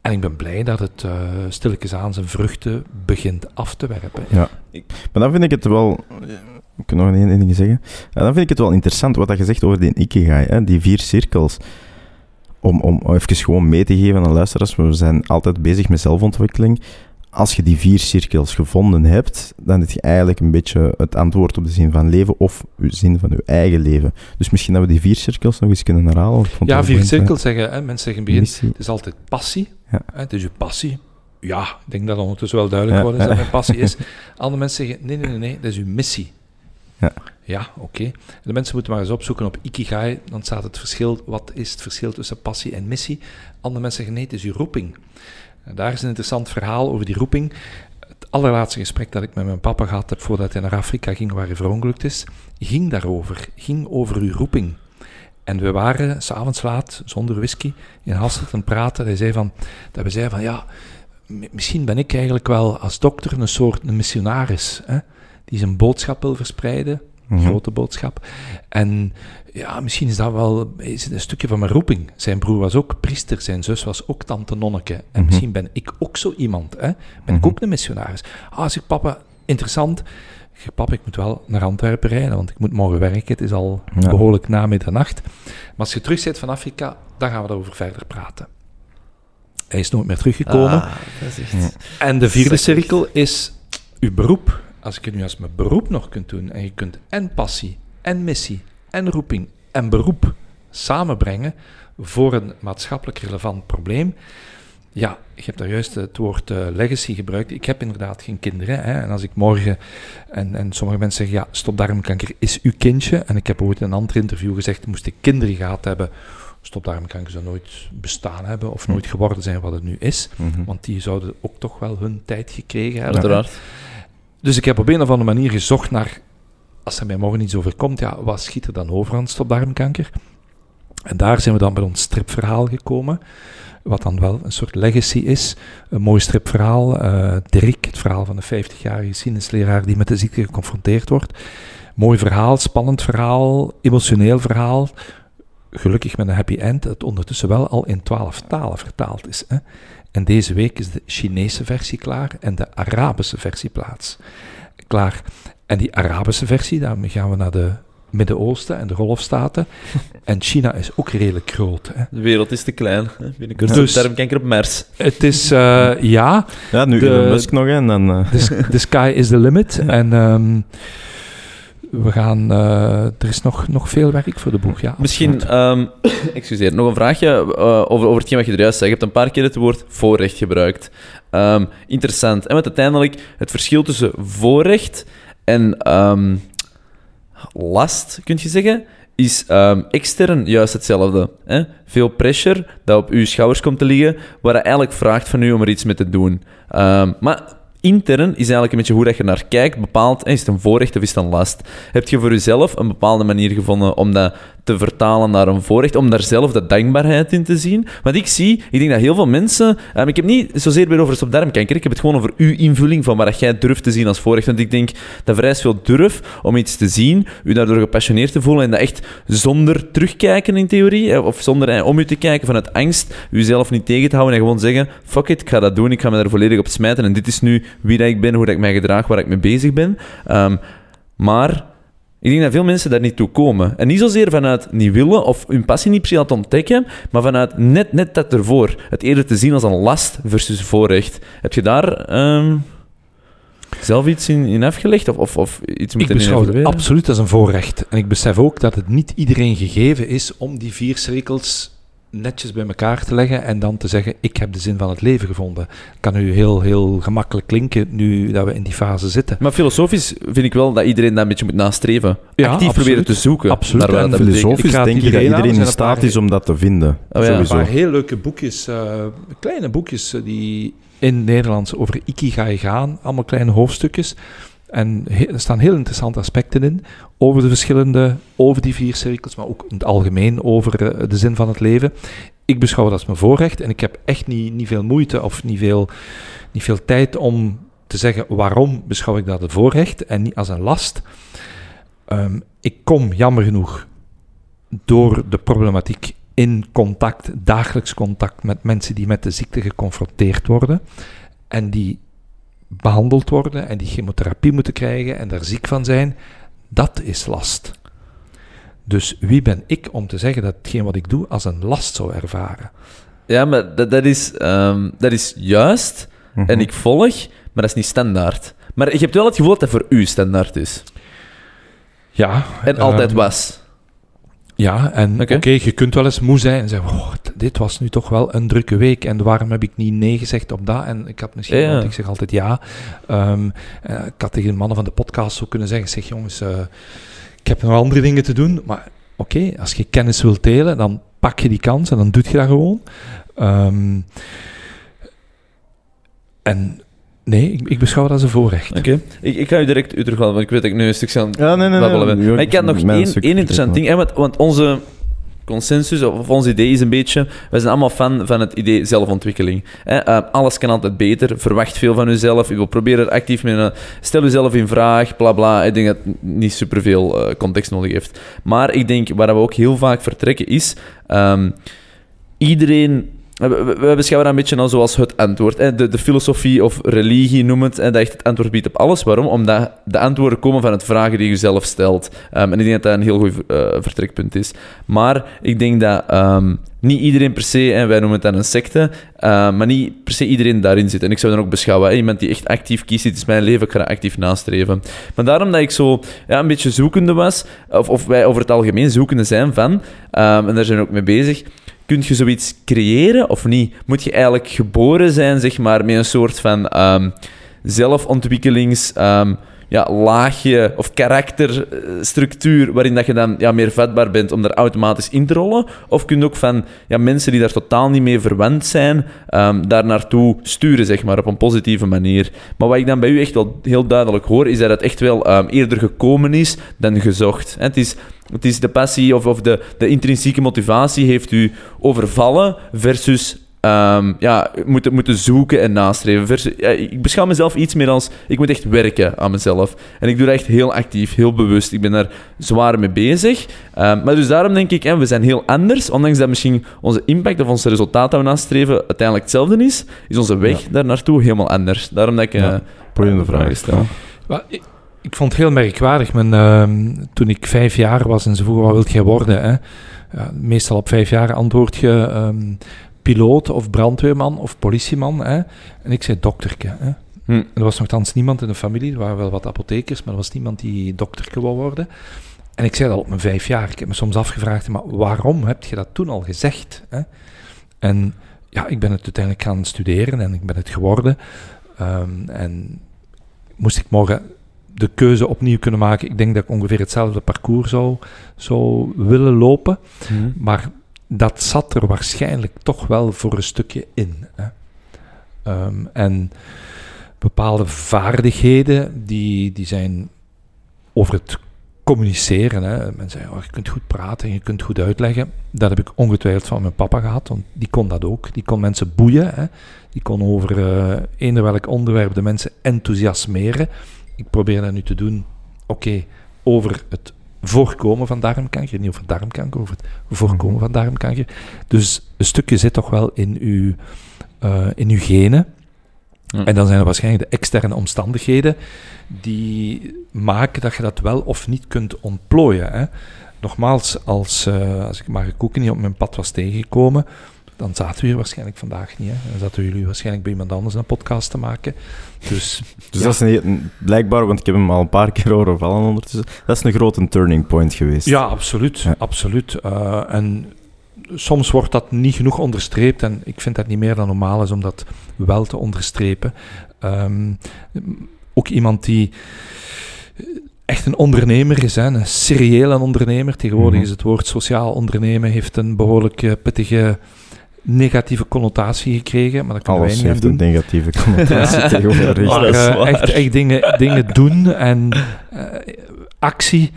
En ik ben blij dat het eh stilletjes aan zijn vruchten begint af te werpen. Maar dan vind ik het wel... Ik kan nog één ding zeggen. En dan vind ik het wel interessant wat je zegt over die Ikigai, hè, die vier cirkels. Om, om even gewoon mee te geven aan luisteraars, we zijn altijd bezig met zelfontwikkeling. Als je die vier cirkels gevonden hebt, dan heb je eigenlijk een beetje het antwoord op de zin van leven of de zin van je eigen leven. Dus misschien dat we die vier cirkels nog eens kunnen herhalen. Ja, vier cirkels zeggen, hè, mensen zeggen in het begin, het is altijd passie. Ja. Hè, het is uw passie. Ja, ik denk dat ondertussen wel duidelijk Ja. geworden is dat mijn passie is. *laughs* Andere mensen zeggen, nee, nee, nee, nee, dat is uw missie. Ja. Ja, oké. De mensen moeten maar eens opzoeken op Ikigai, dan staat het verschil, wat is het verschil tussen passie en missie? Andere mensen zeggen, nee, het is uw roeping. En daar is een interessant verhaal over die roeping. Het allerlaatste gesprek dat ik met mijn papa gehad heb voordat hij naar Afrika ging, waar hij verongelukt is, ging daarover. Ging over uw roeping. En we waren s'avonds laat, zonder whisky, in Hasselt aan praten. Hij zei van, dat we zeiden van, ja, misschien ben ik eigenlijk wel als dokter een soort een missionaris, hè, die zijn boodschap wil verspreiden, Mhm. grote boodschap. En ja, misschien is dat wel is een stukje van mijn roeping. Zijn broer was ook priester, zijn zus was ook tante Nonneke. En Mhm. misschien ben ik ook zo iemand, hè. Ben ik Mhm. ook een missionaris. Ah, zeg papa, interessant. Ik papa, ik moet wel naar Antwerpen rijden, want ik moet morgen werken. Het is al Ja. behoorlijk na middernacht. Maar als je terug bent van Afrika, dan gaan we daarover verder praten. Hij is nooit meer teruggekomen. Ah, dat is echt... En de vierde cirkel is uw beroep. Als ik het nu als mijn beroep nog kunt doen en je kunt en passie, en missie, en roeping, en beroep samenbrengen voor een maatschappelijk relevant probleem. Ja, je hebt daar juist het woord eh, legacy gebruikt. Ik heb inderdaad geen kinderen. Hè, en als ik morgen, en, en sommige mensen zeggen, ja, stopdarmkanker is uw kindje. En ik heb ooit in een ander interview gezegd, moest ik kinderen gehad hebben, stopdarmkanker zou nooit bestaan hebben of nooit geworden zijn wat het nu is. Mhm. Want die zouden ook toch wel hun tijd gekregen hebben. Uiteraard. Dus ik heb op een of andere manier gezocht naar, als er mij morgen iets overkomt, ja, wat schiet er dan over aan stopdarmkanker? En daar zijn we dan bij ons stripverhaal gekomen, wat dan wel een soort legacy is. Een mooi stripverhaal. eh Dirk, het verhaal van een 50-jarige geschiedenisleraar die met de ziekte geconfronteerd wordt. Mooi verhaal, spannend verhaal, emotioneel verhaal. Gelukkig met een happy end, dat ondertussen wel al in twaalf talen vertaald is. Hè? En deze week is de Chinese versie klaar en de Arabische versie plaats. Klaar. En die Arabische versie, daarmee gaan we naar de Midden-Oosten en de Golfstaten. *laughs* En China is ook redelijk groot. Hè? De wereld is te klein. Hè? Binnenkort Dus- dus, darmkanker op Mars. Het is, eh, ja, Ja, nu De- Elon Musk nog, en dan... eh, the, s- the sky is the limit. *laughs* En ehm, we gaan, eh, er is nog, nog veel werk voor de boeg. Ja, Misschien, ehm, *coughs* excuseer, nog een vraagje eh, over, over hetgeen wat je er juist zei. Je hebt een paar keer het woord voorrecht gebruikt. Ehm, interessant. En met uiteindelijk het verschil tussen voorrecht en ehm, last, kun je zeggen, is extern juist hetzelfde. Hè? Veel pressure dat op uw schouders komt te liggen, waar hij eigenlijk vraagt van u om er iets mee te doen. Maar intern is eigenlijk een beetje hoe dat je naar kijkt, bepaalt, is het een voorrecht of is het een last? Heb je voor jezelf een bepaalde manier gevonden om dat te vertalen naar een voorrecht, om daar zelf de dankbaarheid in te zien? Want ik zie, ik denk dat heel veel mensen, ehm, ik heb niet zozeer weer over stopdarmkanker, ik heb het gewoon over uw invulling van wat jij durft te zien als voorrecht. Want ik denk dat vereist veel durf om iets te zien, u daardoor gepassioneerd te voelen en dat echt zonder terugkijken in theorie, hè, of zonder eh, om u te kijken vanuit angst, uzelf niet tegen te houden en gewoon zeggen, fuck it, ik ga dat doen, ik ga me daar volledig op smijten en dit is nu wie dat ik ben, hoe dat ik mij gedraag, waar ik mee bezig ben. Ehm, maar ik denk dat veel mensen daar niet toe komen. En niet zozeer vanuit niet willen of hun passie niet precies aan het ontdekken, maar vanuit net, net dat ervoor. Het eerder te zien als een last versus voorrecht. Heb je daar ehm, zelf iets in, in afgelegd of, of, of iets Ik moeten beschouw het evalueren? absoluut als een voorrecht. En ik besef ook dat het niet iedereen gegeven is om die vier cirkels netjes bij elkaar te leggen en dan te zeggen, ik heb de zin van het leven gevonden. Kan u heel, heel gemakkelijk klinken nu dat we in die fase zitten. Maar filosofisch vind ik wel dat iedereen dat een beetje moet nastreven. Ja, Actief absoluut. proberen te zoeken. Absoluut. naar wat En dat. Filosofisch Ik denk ik dat iedereen er in een staat paar- is om dat te vinden. Oh ja. Een Sowieso. paar heel leuke boekjes, eh, kleine boekjes eh, die in het Nederlands over Ikigai gaan. Allemaal kleine hoofdstukjes. En er staan heel interessante aspecten in. Over de verschillende, over die vier cirkels, maar ook in het algemeen over eh, de zin van het leven. Ik beschouw dat als mijn voorrecht en ik heb echt niet, niet veel moeite of niet veel, niet veel tijd om te zeggen waarom beschouw ik dat een voorrecht en niet als een last. Ehm, ik kom jammer genoeg door de problematiek in contact, dagelijks contact met mensen die met de ziekte geconfronteerd worden en die behandeld worden en die chemotherapie moeten krijgen en daar ziek van zijn, dat is last. Dus wie ben ik om te zeggen dat hetgeen wat ik doe als een last zou ervaren? Ja, maar dat, dat, is, ehm, dat is juist. Mhm. En ik volg, maar dat is niet standaard. Maar je hebt wel het gevoel dat dat voor u standaard is. Ja. En altijd ehm, was. Ja, en oké, je kunt wel eens moe zijn en zeggen, oh, dit was nu toch wel een drukke week en waarom heb ik niet nee gezegd op dat? En ik had misschien, Ja, want ik zeg altijd ja. Ehm, eh, ik had tegen de mannen van de podcast zo kunnen zeggen, zeg jongens, eh, ik heb nog andere dingen te doen, maar oké, als je kennis wilt delen, dan pak je die kans en dan doe je dat gewoon. Ehm, en nee, ik, ik beschouw dat als een voorrecht. Oké. Ik, ik ga u direct u terughalen, want ik weet dat ik nu een stuk aan Ja, nee, nee, nee. babbelen ben. Ja, Maar ik had nog één, één interessant ding. hè, Want, want onze consensus, of ons idee is een beetje... Wij zijn allemaal fan van het idee zelfontwikkeling. Hè, eh, alles kan altijd beter. Verwacht veel van uzelf. Je wil proberen er actief mee... te- Stel uzelf in vraag, bla bla. Ik denk dat het niet superveel eh context nodig heeft. Maar ik denk, waar we ook heel vaak vertrekken, is... ehm, iedereen... We, we, we beschouwen dat een beetje al zoals het antwoord. Hè? De, de filosofie of religie, noem het. Hè? Dat echt het antwoord biedt op alles. Waarom? Omdat de antwoorden komen van het vragen die je zelf stelt. Ehm, en ik denk dat dat een heel goed eh, vertrekpunt is. Maar ik denk dat ehm, niet iedereen per se, en wij noemen het dan een secte, ehm, maar niet per se iedereen daarin zit. En ik zou dan ook beschouwen, hè? iemand die echt actief kiest, dit is mijn leven, ik ga actief nastreven. Maar daarom dat ik zo ja, een beetje zoekende was, of, of wij over het algemeen zoekende zijn van, en daar zijn we ook mee bezig, kun je zoiets creëren of niet? Moet je eigenlijk geboren zijn, zeg maar, met een soort van ehm, zelfontwikkelings... ehm, ja, laagje of karakterstructuur waarin dat je dan ja, meer vatbaar bent om daar automatisch in te rollen? Of kun je ook van ja, mensen die daar totaal niet mee verwant zijn, ehm, daar naartoe sturen, zeg maar, op een positieve manier? Maar wat ik dan bij u echt wel heel duidelijk hoor, is dat het echt wel eerder gekomen is dan gezocht. Het is, het is de passie of, of de, de intrinsieke motivatie heeft u overvallen versus ehm, ja, moeten, moeten zoeken en nastreven. Versus, ja, ik beschouw mezelf iets meer als... Ik moet echt werken aan mezelf. En ik doe dat echt heel actief, heel bewust. Ik ben daar zwaar mee bezig. Ehm, maar dus daarom denk ik, hè, we zijn heel anders. Ondanks dat misschien onze impact of ons resultaat dat we nastreven uiteindelijk hetzelfde is, is onze weg daar naartoe helemaal anders. Daarom dat ik eh Ja, Boeiende vragen vraag. stel. Ik, vond het heel merkwaardig. Mijn, ehm, toen ik vijf jaar was en ze vroegen, wat wilt jij worden? Hè? Ja, meestal op vijf jaar antwoord je ehm, piloot of brandweerman of politieman. Hè? En ik zei dokterke. Hè? Hm. En er was nogthans niemand in de familie. Er waren wel wat apothekers, maar er was niemand die dokterke wou worden. En ik zei dat op mijn vijf jaar. Ik heb me soms afgevraagd, maar waarom heb je dat toen al gezegd? Hè? En ja, ik ben het uiteindelijk gaan studeren en ik ben het geworden. Ehm, en moest ik morgen de keuze opnieuw kunnen maken. Ik denk dat ik ongeveer hetzelfde parcours zou, zou willen lopen. Maar dat zat er waarschijnlijk toch wel voor een stukje in. Hè. Ehm, en bepaalde vaardigheden, die, die zijn over het communiceren. Hè. Men zei, oh, je kunt goed praten en je kunt goed uitleggen. Dat heb ik ongetwijfeld van mijn papa gehad, want die kon dat ook. Die kon mensen boeien. Hè. Die kon over uh, eender welk onderwerp de mensen enthousiasmeren. Ik probeer dat nu te doen, oké, over het voorkomen van darmkanker, niet over darmkanker, over het voorkomen van darmkanker. Dus een stukje zit toch wel in uw, uh, in uw genen. Ja. En dan zijn er waarschijnlijk de externe omstandigheden die maken dat je dat wel of niet kunt ontplooien. Hè. Nogmaals, als, uh, als ik maar koeken niet op mijn pad was tegengekomen, dan zaten we hier waarschijnlijk vandaag niet. Hè. Dan zaten jullie waarschijnlijk bij iemand anders een podcast te maken. Dus, *laughs* dus ja. dat is een, blijkbaar, want ik heb hem al een paar keer horen vallen ondertussen, dat is een grote turning point geweest. Ja, absoluut. Ja. absoluut. Uh, en soms wordt dat niet genoeg onderstreept en ik vind dat niet meer dan normaal is om dat wel te onderstrepen. Ehm, ook iemand die echt een ondernemer is, hè, een seriële ondernemer. Tegenwoordig Mhm. is het woord sociaal ondernemen heeft een behoorlijk eh, pittige negatieve connotatie gekregen, maar dat kunnen Alles wij niet aan heeft een negatieve *laughs* connotatie tegenwoordig. Maar eh, waar. echt, echt dingen, dingen doen en eh, actie,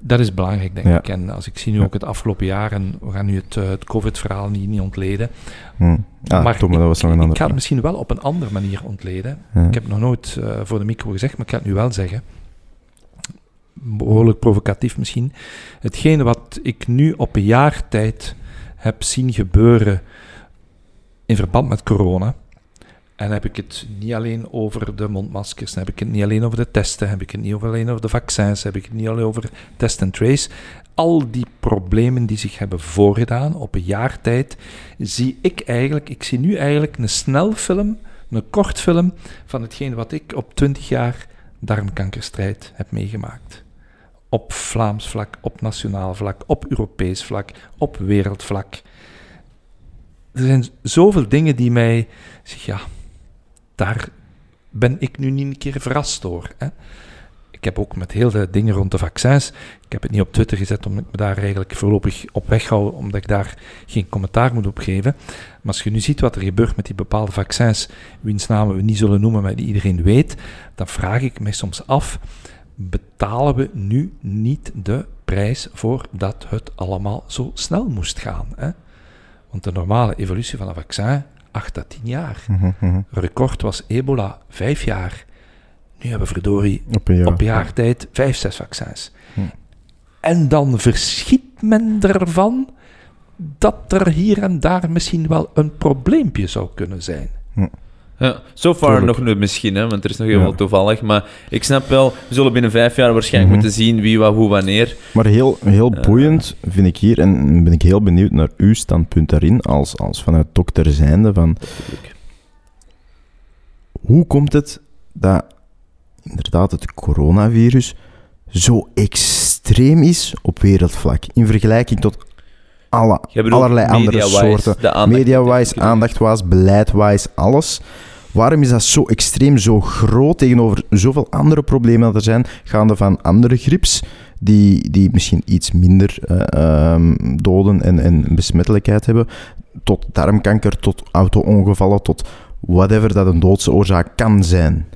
dat is belangrijk, denk Ja. ik. En als ik zie nu ook het afgelopen jaar, en we gaan nu het, eh, het COVID-verhaal niet, niet ontleden, Hm. Ah, maar Tom, dat was nog een ik ander ga het misschien wel op een andere manier ontleden. Ja. Ik heb het nog nooit eh, voor de micro gezegd, maar ik ga het nu wel zeggen. Behoorlijk provocatief misschien. Hetgene wat ik nu op een jaar tijd heb zien gebeuren in verband met corona. En heb ik het niet alleen over de mondmaskers, heb ik het niet alleen over de testen, heb ik het niet alleen over de vaccins, heb ik het niet alleen over test en trace. Al die problemen die zich hebben voorgedaan op een jaar tijd, zie ik eigenlijk, ik zie nu eigenlijk een snelfilm, een kortfilm van hetgeen wat ik op 20 jaar darmkankerstrijd heb meegemaakt. Op Vlaams vlak, op nationaal vlak, op Europees vlak, op wereldvlak. Er zijn zoveel dingen die mij zeg ja, daar ben ik nu niet een keer verrast door. Hè. Ik heb ook met heel veel dingen rond de vaccins, ik heb het niet op Twitter gezet omdat ik me daar eigenlijk voorlopig op weghoud, omdat ik daar geen commentaar moet op geven. Maar als je nu ziet wat er gebeurt met die bepaalde vaccins, wiens namen we niet zullen noemen, maar die iedereen weet, dan vraag ik mij soms af, betalen we nu niet de prijs voor dat het allemaal zo snel moest gaan? Hè? Want de normale evolutie van een vaccin, 8 à 10 jaar. Mhm. Record was ebola, 5 jaar. Nu hebben we verdorie Op een jaar. op een jaar tijd 5, 6 vaccins. Hm. En dan verschiet men ervan dat er hier en daar misschien wel een probleempje zou kunnen zijn. Ja, so far Tuurlijk. nog niet misschien, hè, want er is nog heel Ja. veel toevallig. Maar ik snap wel, we zullen binnen vijf jaar waarschijnlijk Mhm. moeten zien wie, wat, hoe, wanneer. Maar heel, heel Eh. boeiend vind ik hier, en ben ik heel benieuwd naar uw standpunt daarin, als, als vanuit dokter zijnde, van hoe komt het dat inderdaad het coronavirus zo extreem is op wereldvlak, in vergelijking tot alle, allerlei andere soorten, media-wise, aandacht-wise, beleid-wise, alles. Waarom is dat zo extreem, zo groot tegenover zoveel andere problemen dat er zijn, gaande van andere grips, die, die misschien iets minder eh, ehm, doden en, en besmettelijkheid hebben, tot darmkanker, tot auto-ongevallen, tot whatever dat een doodse oorzaak kan zijn.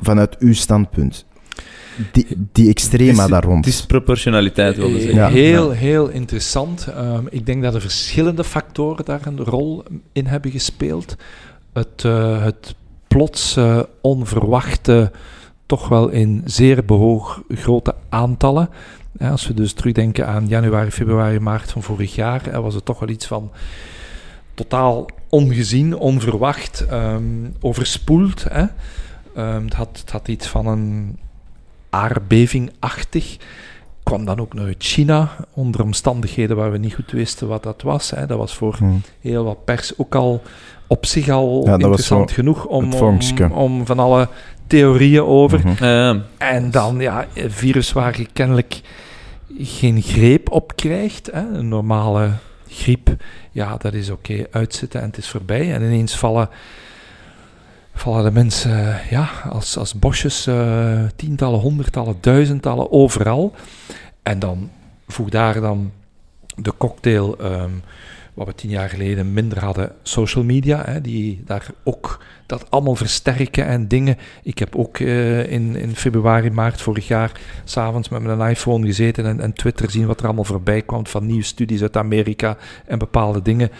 Vanuit uw standpunt. Die, die extrema is- daar rond. Het is proportionaliteit, wilde zeggen. Ja. Heel, heel interessant. Ehm, ik denk dat er verschillende factoren daar een rol in hebben gespeeld. Het, eh, het plots eh, onverwachte, toch wel in zeer behoog grote aantallen. Ja, als we dus terugdenken aan januari, februari, maart van vorig jaar, hè, was het toch wel iets van totaal ongezien, onverwacht, ehm, overspoeld. Hè. Ehm, het, had, het had iets van een aardbevingachtig. Kwam dan ook uit China, onder omstandigheden waar we niet goed wisten wat dat was. Hè. Dat was voor Hm. heel wat pers ook al op zich al Ja, interessant genoeg om, om, van alle theorieën over. Mhm. Ja, En dan ja, een virus waar je kennelijk geen greep op krijgt. Hè. Een normale griep, ja, dat is oké, uitzitten en het is voorbij. En ineens vallen, vallen de mensen ja, als, als bosjes, eh, tientallen, honderdtallen, duizendtallen, overal. En dan voeg daar dan de cocktail, ehm, wat we tien jaar geleden minder hadden, social media, hè, die daar ook dat allemaal versterken en dingen. Ik heb ook eh, in, in februari, maart vorig jaar s'avonds met mijn iPhone gezeten en, en Twitter zien wat er allemaal voorbij kwam van nieuwe studies uit Amerika en bepaalde dingen.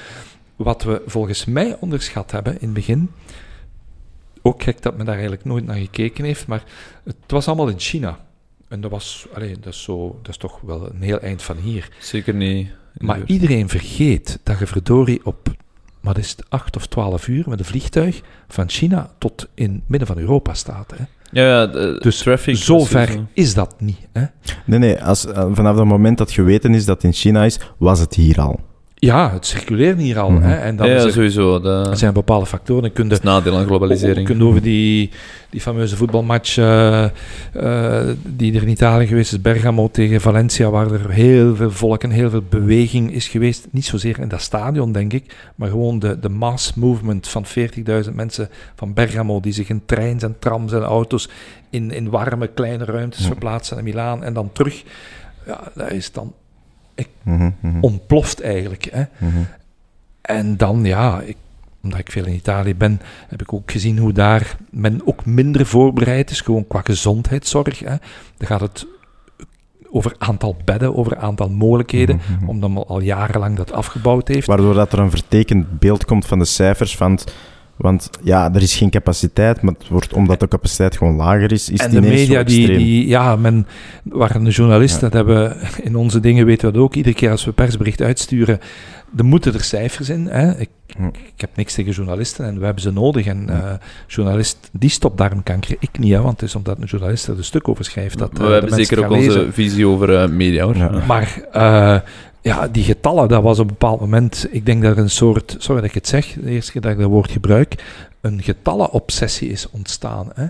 Wat we volgens mij onderschat hebben in het begin, ook gek dat men daar eigenlijk nooit naar gekeken heeft, maar het was allemaal in China. En dat was, allee, dat dat is toch wel een heel eind van hier. zeker niet. Maar iedereen vergeet dat je verdorie op, wat is het, 8 of 12 uur met een vliegtuig van China tot in het midden van Europa staat. Hè. Ja, ja de Dus traffic. Zo ver is dat niet. Hè. Nee, nee, als, eh, vanaf het moment dat geweten is dat het in China is, was het hier al. Ja, het circuleert hier al. Mhm. hè, en dan ja, is er- sowieso. Dat zijn bepaalde factoren. Kunt is het nadeel aan globalisering. Je kunt over die, die fameuze voetbalmatch eh, eh, die er in Italië geweest is, Bergamo tegen Valencia, waar er heel veel volk en heel veel beweging is geweest. Niet zozeer in dat stadion, denk ik, maar gewoon de, de mass movement van 40.000 mensen van Bergamo die zich in treins en trams en auto's in, in warme kleine ruimtes verplaatsen naar Milaan en dan terug. Ja, dat is dan Mhm, mhm, ontploft eigenlijk. Hè. mhm. En dan, ja, ik, omdat ik veel in Italië ben, heb ik ook gezien hoe daar men ook minder voorbereid is, gewoon qua gezondheidszorg. Hè. Dan gaat het over aantal bedden, over aantal mogelijkheden, omdat men al jarenlang dat afgebouwd heeft. Waardoor dat er een vertekend beeld komt van de cijfers. Van het- want ja, er is geen capaciteit, maar het wordt, omdat de capaciteit gewoon lager is, is en de media, die, die, ja, men, waar een journalist, Ja. dat hebben we in onze dingen, weten we dat ook, iedere keer als we persbericht uitsturen, dan moeten er cijfers in. Hè. Ik, Hm. ik heb niks tegen journalisten en we hebben ze nodig. En Hm. eh journalist die stopt darmkanker, ik niet, hè, want het is omdat een journalist er een stuk over schrijft. Dat, eh, we de hebben zeker ook onze visie over eh, media, hoor. Ja. Maar eh, ja, die getallen, dat was op een bepaald moment, ik denk dat er een soort, sorry dat ik het zeg, de eerste keer dat ik dat woord gebruik, een getallenobsessie is ontstaan. Hè.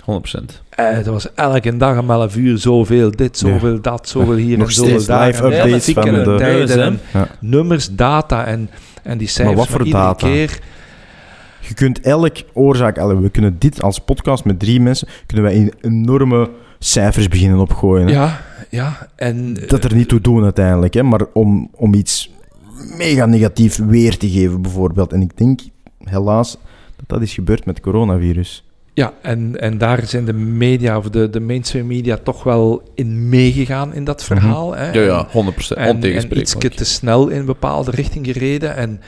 100%. Eh, dat was elke dag om 11 uur zoveel, dit, Ja. zoveel, dat, zoveel hier Nog en zoveel steeds daar. live updates van de- tijden en Ja. nummers, data en, en die cijfers. wat voor iedere data? keer Je kunt elk oorzaak... we kunnen dit als podcast met drie mensen... kunnen wij in enorme cijfers beginnen opgooien. hè. Ja, ja. En, Dat er niet toe doen uiteindelijk. Hè, maar om, om iets mega negatief weer te geven bijvoorbeeld. En ik denk helaas dat dat is gebeurd met het coronavirus. ja, en, en daar zijn de media, of de, de mainstream media, toch wel in meegegaan in dat verhaal. hè. Ja, ja, 100%. En, en iets Ontegensprekelijk. te snel in een bepaalde richting gereden. En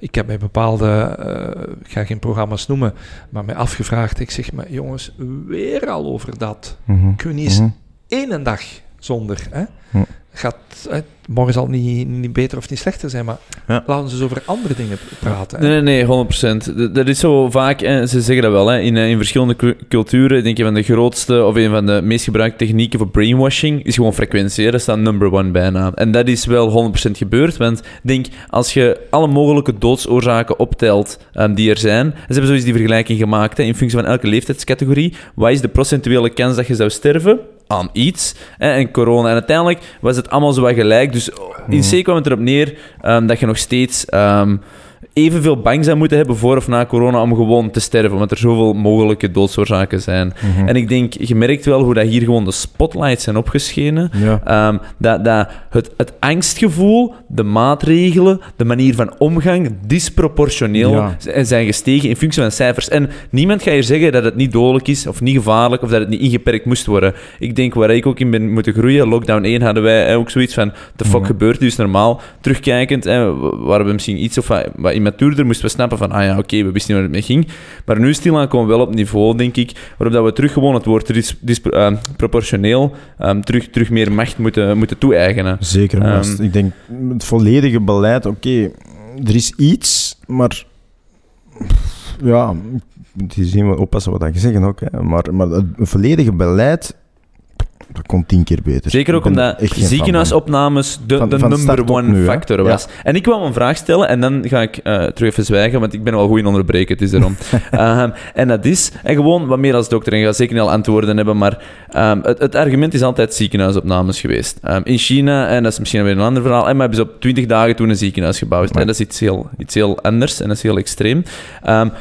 ik heb bij bepaalde, eh, ik ga geen programma's noemen, maar mij afgevraagd. Ik zeg, maar jongens, weer al over dat. Mhm. Kun je niet eens Mhm. één dag zonder. Hè? Hm. Gaat, morgen zal het niet, niet beter of niet slechter zijn, maar Ja. laten ze eens over andere dingen praten. hè. Nee, nee, nee, 100%. Dat- is zo vaak, en ze zeggen dat wel, hè, in, eh, in verschillende cu- culturen, denk je van de grootste of een van de meest gebruikte technieken voor brainwashing is gewoon frequentie. hè. Dat staat number one bijna. En dat is wel 100% gebeurd, want denk, als je alle mogelijke doodsoorzaken optelt ehm, die er zijn, ze hebben zoiets die vergelijking gemaakt, hè, in functie van elke leeftijdscategorie, wat is de procentuele kans dat je zou sterven? Aan iets. Hè, en corona. En uiteindelijk was het allemaal zo wat gelijk. Dus in C kwam het erop neer ehm, dat je nog steeds ehm, evenveel bang zou moeten hebben voor of na corona om gewoon te sterven. Omdat er zoveel mogelijke doodsoorzaken zijn. Mhm. En ik denk, je merkt wel hoe dat hier gewoon de spotlights zijn opgeschenen. Ja. Ehm, dat, dat het, het angstgevoel, de maatregelen, de manier van omgang disproportioneel Ja. zijn gestegen in functie van cijfers. En niemand gaat hier zeggen dat het niet dodelijk is of niet gevaarlijk of dat het niet ingeperkt moest worden. Ik denk waar ik ook in ben moeten groeien, lockdown 1 hadden wij eh, ook zoiets van, de fuck Mhm. gebeurt dus normaal. Terugkijkend, eh, waren we misschien iets of wat, wat immatuurder, moesten we snappen van, ah ja, oké, we wisten niet waar het mee ging. Maar nu stilaan komen we wel op niveau, denk ik, waarop dat we terug gewoon het woord dis, dis- eh, proportioneel ehm, terug, terug meer macht moeten, moeten toe-eigenen. Zeker. Ehm, ik denk, het volledige beleid, oké, er is iets, maar ja, je moet hier zien, oppassen wat je zegt ook, hè. Maar, maar het volledige beleid, dat kon tien keer beter. Zeker ook omdat ziekenhuisopnames de, Van- de van number one nu, factor Ja. was. En ik wou een vraag stellen en dan ga ik eh, terug even zwijgen, want ik ben wel goed in onderbreken, het is erom. *laughs* Ehm, en dat is, en gewoon wat meer als dokter, en ik ga zeker niet al antwoorden hebben, maar ehm, het, het argument is altijd ziekenhuisopnames geweest. Ehm, in China, en dat is misschien weer een ander verhaal, en maar hebben ze op 20 dagen toen een ziekenhuis gebouwd. Ja. En dat is iets heel, iets heel anders en dat is heel extreem.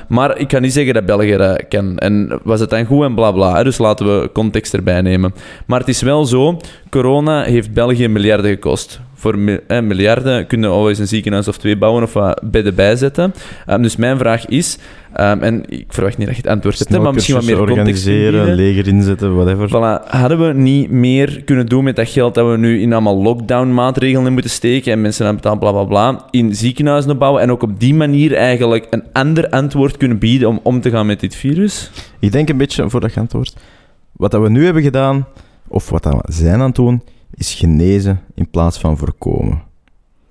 Maar ik kan niet zeggen dat België dat kan. En was het dan goed en bla bla. hè, Dus laten we context erbij nemen. Maar het is wel zo, corona heeft België miljarden gekost. Voor eh, miljarden kunnen we alweer een ziekenhuis of twee bouwen of wat bedden bijzetten. Ehm, dus mijn vraag is, ehm, en ik verwacht niet dat je het antwoord hebt, hè, maar misschien wat meer context organiseren, leger inzetten, whatever. Voilà. Hadden we niet meer kunnen doen met dat geld dat we nu in allemaal lockdown-maatregelen moeten steken en mensen aan betalen, bla bla bla, in ziekenhuizen bouwen en ook op die manier eigenlijk een ander antwoord kunnen bieden om om te gaan met dit virus? Ik denk een beetje, voordat je antwoordt, wat dat we nu hebben gedaan, of wat dat we zijn aan het doen, is genezen in plaats van voorkomen.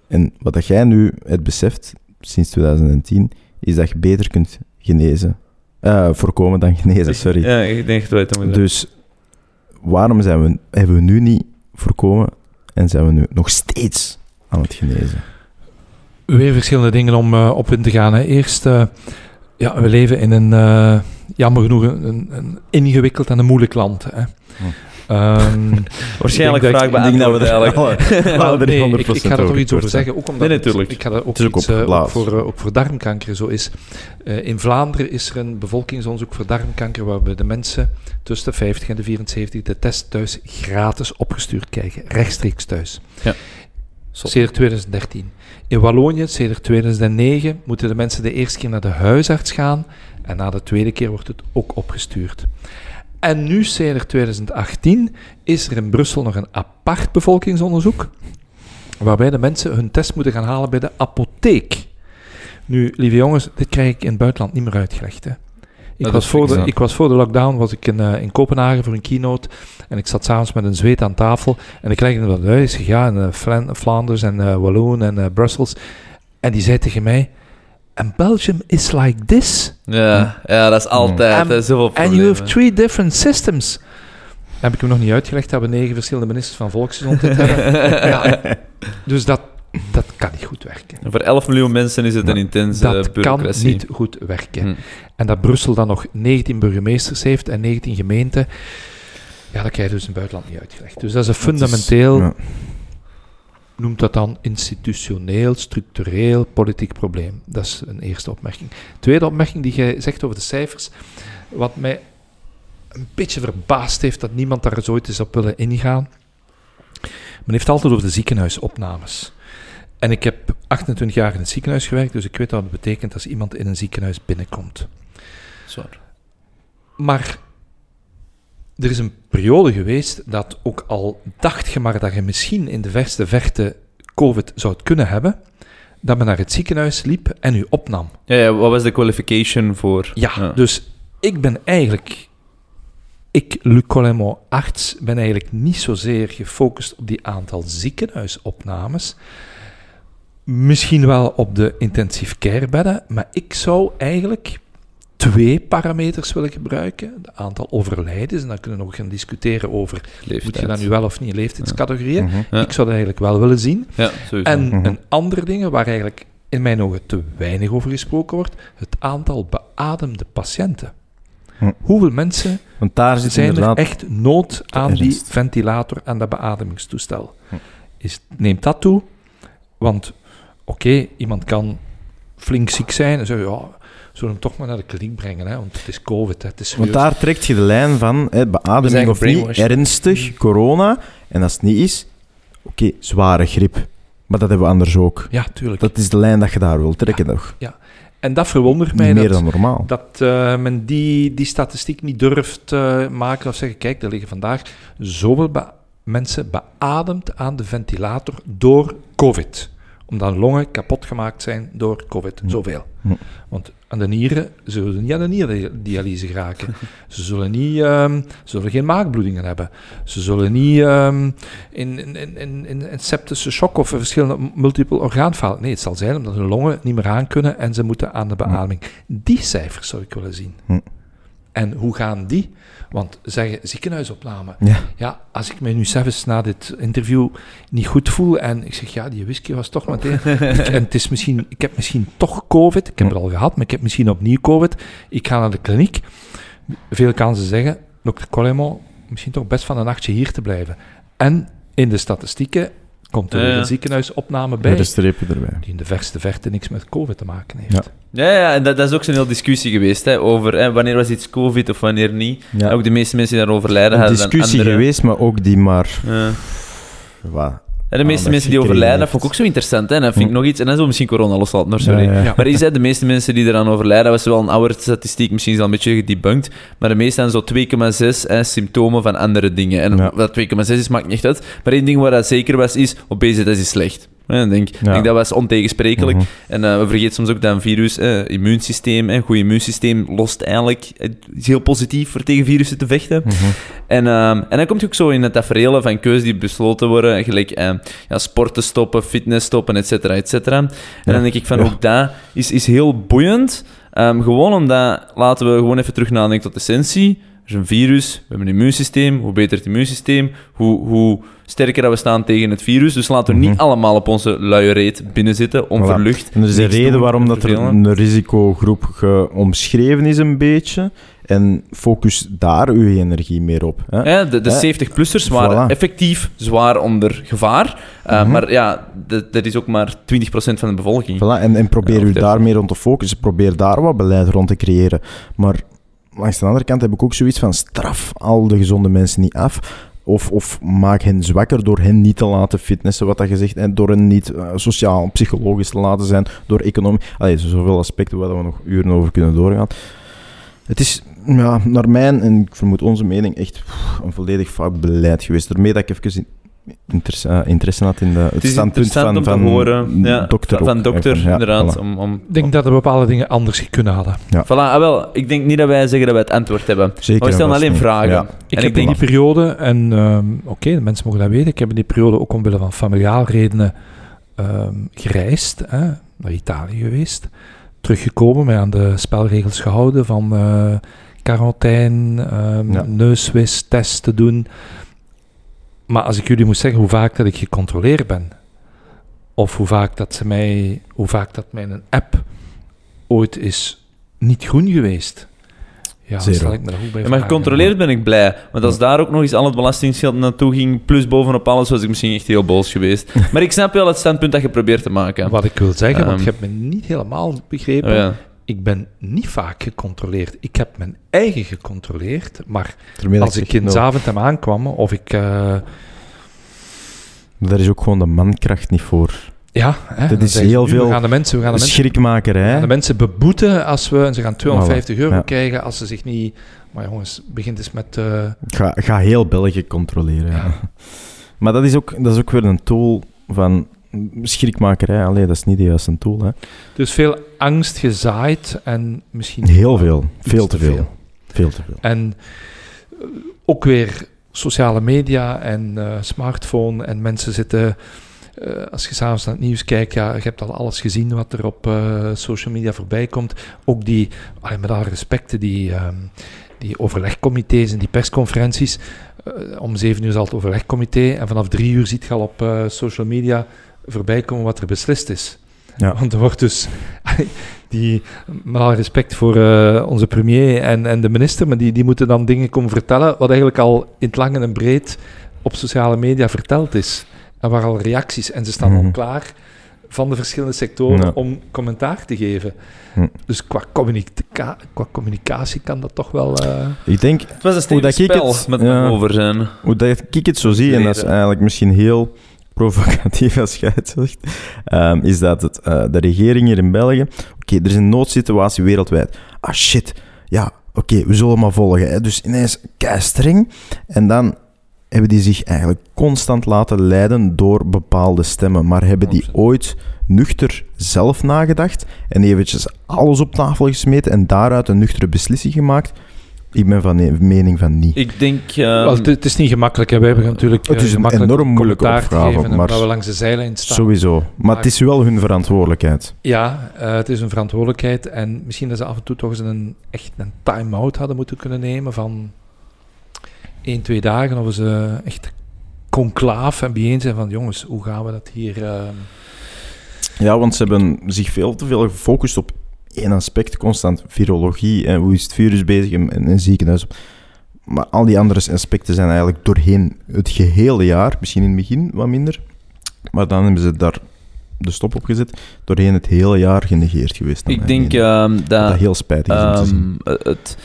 En wat dat jij nu het beseft, sinds 2010, is dat je beter kunt genezen. Eh, voorkomen dan genezen, sorry. Ja, ik denk dat het. Dus waarom zijn we, hebben we nu niet voorkomen en zijn we nu nog steeds aan het genezen? Weer verschillende dingen om eh, op in te gaan. Hè. Eerst, eh, ja, we leven in een, eh, jammer genoeg, een, een ingewikkeld en een moeilijk land. Hè. *laughs* Waarschijnlijk vraag dat Ik denk dat we er eigenlijk. *laughs* nee, 300% ik, ik ga er toch iets over zeggen. Ook omdat Nee, het- natuurlijk. ik ga er ook iets op eh, ook blaas. voor, eh, ook voor darmkanker zo is. Eh, in Vlaanderen is er een bevolkingsonderzoek voor darmkanker waarbij de mensen tussen de 50 en de 74 de test thuis gratis opgestuurd krijgen. Rechtstreeks thuis. Ja. Sedert 2013. In Wallonië, sedert 2009, moeten de mensen de eerste keer naar de huisarts gaan en na de tweede keer wordt het ook opgestuurd. En nu, sedert 2018, is er in Brussel nog een apart bevolkingsonderzoek, waarbij de mensen hun test moeten gaan halen bij de apotheek. Nu, lieve jongens, dit krijg ik in het buitenland niet meer uitgelegd. Hè. Ik, was voor de, ik was voor de lockdown was ik in, eh, in Kopenhagen voor een keynote en ik zat s'avonds met een zweet aan tafel en ik uit. Ik zeg, ja, in Flan- Flanders en eh Walloon en Brussels. En die zei tegen mij, and Belgium is like this. Ja, ja, dat is altijd. En- zoveel And you have problemen. three different systems. Heb ik hem nog niet uitgelegd dat we negen verschillende ministers van volksgezondheid hebben. *laughs* ja, dus dat, dat kan niet goed werken. En Voor 11 miljoen mensen is het een intense Dat kan bureaucratie. niet goed werken. Hm. En dat Brussel dan nog 19 burgemeesters heeft en 19 gemeenten, ja, dat krijg je dus in het buitenland niet uitgelegd. Dus dat is een fundamenteel, Ja. Noemt dat dan institutioneel, structureel, politiek probleem. Dat is een eerste opmerking. Tweede opmerking die jij zegt over de cijfers, wat mij een beetje verbaasd heeft dat niemand daar eens ooit is op willen ingaan. Men heeft altijd over de ziekenhuisopnames. En ik heb 28 jaar in het ziekenhuis gewerkt, dus ik weet wat het betekent als iemand in een ziekenhuis binnenkomt. Maar er is een periode geweest dat ook al dacht je maar dat je misschien in de verste verte COVID zou kunnen hebben, dat men naar het ziekenhuis liep en u opnam. Ja, ja, wat was de qualification voor? Ja, dus ik ben eigenlijk, ik, Luc Collemont, arts, ben eigenlijk niet zozeer gefocust op die aantal ziekenhuisopnames. Misschien wel op de intensive care bedden, maar ik zou eigenlijk twee parameters willen gebruiken. Het aantal overlijdens, en dan kunnen we nog gaan discussiëren over, Leeftijd. moet je dat nu wel of niet, leeftijdscategorieën. Mhm. Ik zou dat eigenlijk wel willen zien. Ja. En Mhm. een andere ding waar eigenlijk in mijn ogen te weinig over gesproken wordt, het aantal beademde patiënten. Hm. Hoeveel mensen Want daar zit zijn er echt nood aan die ventilator, aan dat beademingstoestel? Hm. Is, neemt dat toe? Want, oké, iemand kan flink ziek zijn en zeggen, ja, zullen we hem toch maar naar de kliniek brengen, hè, want het is COVID, hè, het is Want daar trekt je de lijn van hè, beademing of niet, ernstig, corona. En als het niet is, oké, zware griep. Maar dat hebben we anders ook. Ja, tuurlijk. Dat is de lijn dat je daar wil trekken, toch? en dat verwondert mij meer dat, dan normaal. dat eh, men die, die statistiek niet durft eh, maken of zeggen, kijk, er liggen vandaag zoveel be- mensen beademd aan de ventilator door COVID. Omdat hun longen kapot gemaakt zijn door COVID. Hm. Zoveel. Hm. Want aan de nieren, ze zullen niet aan de nierdialyse geraken. ze zullen niet, ze zullen geen maagbloedingen hebben. Ze zullen niet ehm, in, in, in, in, septische shock of verschillende multiple orgaanfalen. Nee, het zal zijn omdat hun longen niet meer aan kunnen en ze moeten aan de beademing. Die cijfers zou ik willen zien. Hm. En hoe gaan die? Want zeggen ziekenhuisopname. Ja. Ja, als ik me nu zelfs na dit interview niet goed voel en ik zeg, ja, die whisky was toch meteen... ik, *laughs* en het is misschien, ik heb misschien toch COVID, ik heb het al gehad, maar ik heb misschien opnieuw COVID. Ik ga naar de kliniek. Veel kansen zeggen, dokter Collemont, misschien toch best van een nachtje hier te blijven. En in de statistieken komt er weer een ziekenhuisopname Bij bij, de strepen erbij. die in de verste verte niks met COVID te maken heeft. Ja. Ja, ja en dat, dat is ook zo'n hele discussie geweest hè, over hè, wanneer was iets COVID of wanneer niet. Ja. Ook de meeste mensen die daarover lijden Een discussie andere- geweest, maar ook die maar... Ja. Wat? Ja, de meeste dat mensen die overlijden, dat vond ik ook zo interessant. Hè? En dat vind ik Hm. nog iets. En dan zo misschien corona loslaten, maar sorry. Ja, ja. Ja. Maar je zei, de meeste mensen die eraan overlijden, dat was wel een oude statistiek, misschien is dat een beetje gedebunked, maar de meeste zijn zo 2,6 hè, symptomen van andere dingen. En wat 2,6 is, maakt niet uit. Maar één ding waar dat zeker was, is obesitas is slecht. Ik denk, Ja. denk dat was ontegensprekelijk. Mhm. En eh, we vergeten soms ook dat een virus, eh, immuunsysteem, een goed immuunsysteem, lost eigenlijk, het is heel positief voor tegen virussen te vechten. Mhm. En, ehm, en dan komt je ook zo in het tafereel van keuzes die besloten worden, gelijk eh, ja, sporten stoppen, fitness stoppen, et cetera, et cetera. En Ja. dan denk ik van, ook dat is, is heel boeiend. Ehm, gewoon omdat, laten we gewoon even terug nadenken tot de essentie. Er is een virus, we hebben een immuunsysteem. Hoe beter het immuunsysteem, hoe, hoe sterker dat we staan tegen het virus. Dus laten we niet Mhm. allemaal op onze luie reet binnenzitten, onverlucht. En er is een reden waarom dat er een risicogroep omschreven is een beetje. En focus daar uw energie meer op. Hè? Ja, de de Hè? 70-plussers waren Voilà. effectief zwaar onder gevaar. Uh, Mhm. Maar ja, dat, dat is ook maar 20% van de bevolking. Voilà, en, en probeer Ja, u daar meer rond te focussen. Probeer daar wat beleid rond te creëren. Maar langs de andere kant heb ik ook zoiets van straf al de gezonde mensen niet af. Of, of maak hen zwakker door hen niet te laten fitnessen, wat dat gezegd, en door hen niet eh, sociaal, psychologisch te laten zijn, door economie. Zoveel aspecten waar we nog uren over kunnen doorgaan. Het is, ja, naar mijn en ik vermoed onze mening, echt een volledig fout beleid geweest. Daarmee dat ik even interesse, eh, interesse had in de, het, standpunt van, om te van horen. Ja, dokter. van, dokter, Ja, inderdaad. voilà. Om, om, Ik denk dat er bepaalde dingen anders kunnen hadden. Ja. Voilà, ah, wel, ik denk niet dat wij zeggen dat wij het antwoord hebben. Zeker Maar we stellen alleen niet. vragen. Ja. Ik En heb ik in denk- die periode, en ehm, oké, de mensen mogen dat weten, ik heb in die periode ook omwille van familiaal redenen ehm, gereisd, hè, naar Italië geweest, teruggekomen, mij aan de spelregels gehouden van eh quarantaine, ehm Ja. neuswis, test te doen. Maar als ik jullie moest zeggen hoe vaak dat ik gecontroleerd ben, of hoe vaak dat ze mij, hoe vaak dat mijn app ooit is niet groen geweest. Ja, Zero. stel ik me daar goed bij Ja, maar gecontroleerd ben ik blij. Want als daar ook nog eens al het belastingsgeld naartoe ging, plus bovenop alles, was ik misschien echt heel boos geweest. *laughs* maar ik snap wel het standpunt dat je probeert te maken. Wat ik wil zeggen, want Ehm. je hebt me niet helemaal begrepen. Oh, ja. Ik ben niet vaak gecontroleerd. Ik heb mijn eigen gecontroleerd. Maar als ik in nou, Zaventem aankwam, of ik... eh, Daar is ook gewoon de mankracht niet voor. ja, hè, Dat is heel veel We gaan de mensen, we gaan de mensen, we Schrikmakerij. gaan de mensen beboeten als we... En ze gaan 250 euro ja. krijgen als ze zich niet... Maar jongens, begint eens met... eh, Ga, ga heel België controleren. Ja. Ja. *laughs* Maar dat is, ook, dat is ook weer een tool van schrikmakerij. Allee, dat is niet de juiste tool. Hè. dus veel angst gezaaid en misschien... Heel veel. Veel te veel. Veel te veel. En eh, ook weer sociale media en eh, smartphone en mensen zitten... eh, als je s'avonds naar het nieuws kijkt, ja, je hebt al alles gezien wat er op social media voorbij komt. Ook die, allee, met alle respect, die, ehm, die overlegcomité's en die persconferenties. Om zeven uur zal het overlegcomité en vanaf drie uur ziet je al op social media voorbij komen wat er beslist is. Ja. Want er wordt dus, die, met alle respect voor eh, onze premier en, en de minister, maar die, die moeten dan dingen komen vertellen wat eigenlijk al in het lang en breed op sociale media verteld is. En waar al reacties, en ze staan Mhm. al klaar van de verschillende sectoren Ja. om commentaar te geven. Hm. Dus qua, communica- qua communicatie kan dat toch wel... eh, Ik denk, Het was een Hoe dat ik het- met ja. over zijn. hoe dat ik het zo zie, en dat is eigenlijk misschien heel provocatief *laughs* als jij het zegt, ehm, is dat het, eh, de regering hier in België... Oké, er is een noodsituatie wereldwijd. Ah, shit. Ja, oké, we zullen maar volgen. Hè. Dus ineens kei streng. En dan hebben die zich eigenlijk constant laten leiden door bepaalde stemmen. Maar hebben die ooit nuchter zelf nagedacht en eventjes alles op tafel gesmeten en daaruit een nuchtere beslissing gemaakt? Ik ben van mening van niet. Ik denk... ehm, wel, het, het is niet gemakkelijk. Hè. Wij hebben natuurlijk Het is eh, een enorm moeilijke opgave, geven maar- we langs de zijlijn staan. Sowieso. Maar, Maar- het is wel hun verantwoordelijkheid. Ja, eh, het is een verantwoordelijkheid. En misschien dat ze af en toe toch eens een, echt een time-out hadden moeten kunnen nemen van één, twee dagen. Of ze echt conclaaf en bijeen zijn van jongens, hoe gaan we dat hier... eh, Ja, want ze hebben zich veel te veel gefocust op één aspect, constant virologie. En hoe is het virus bezig en, en, en ziekenhuis. Maar al die andere aspecten zijn eigenlijk doorheen het gehele jaar, misschien in het begin wat minder. Maar dan hebben ze daar de stop op gezet, doorheen het hele jaar genegeerd geweest. ik denk ehm, dat dat... dat heel spijtig is om te zien. Ehm, het,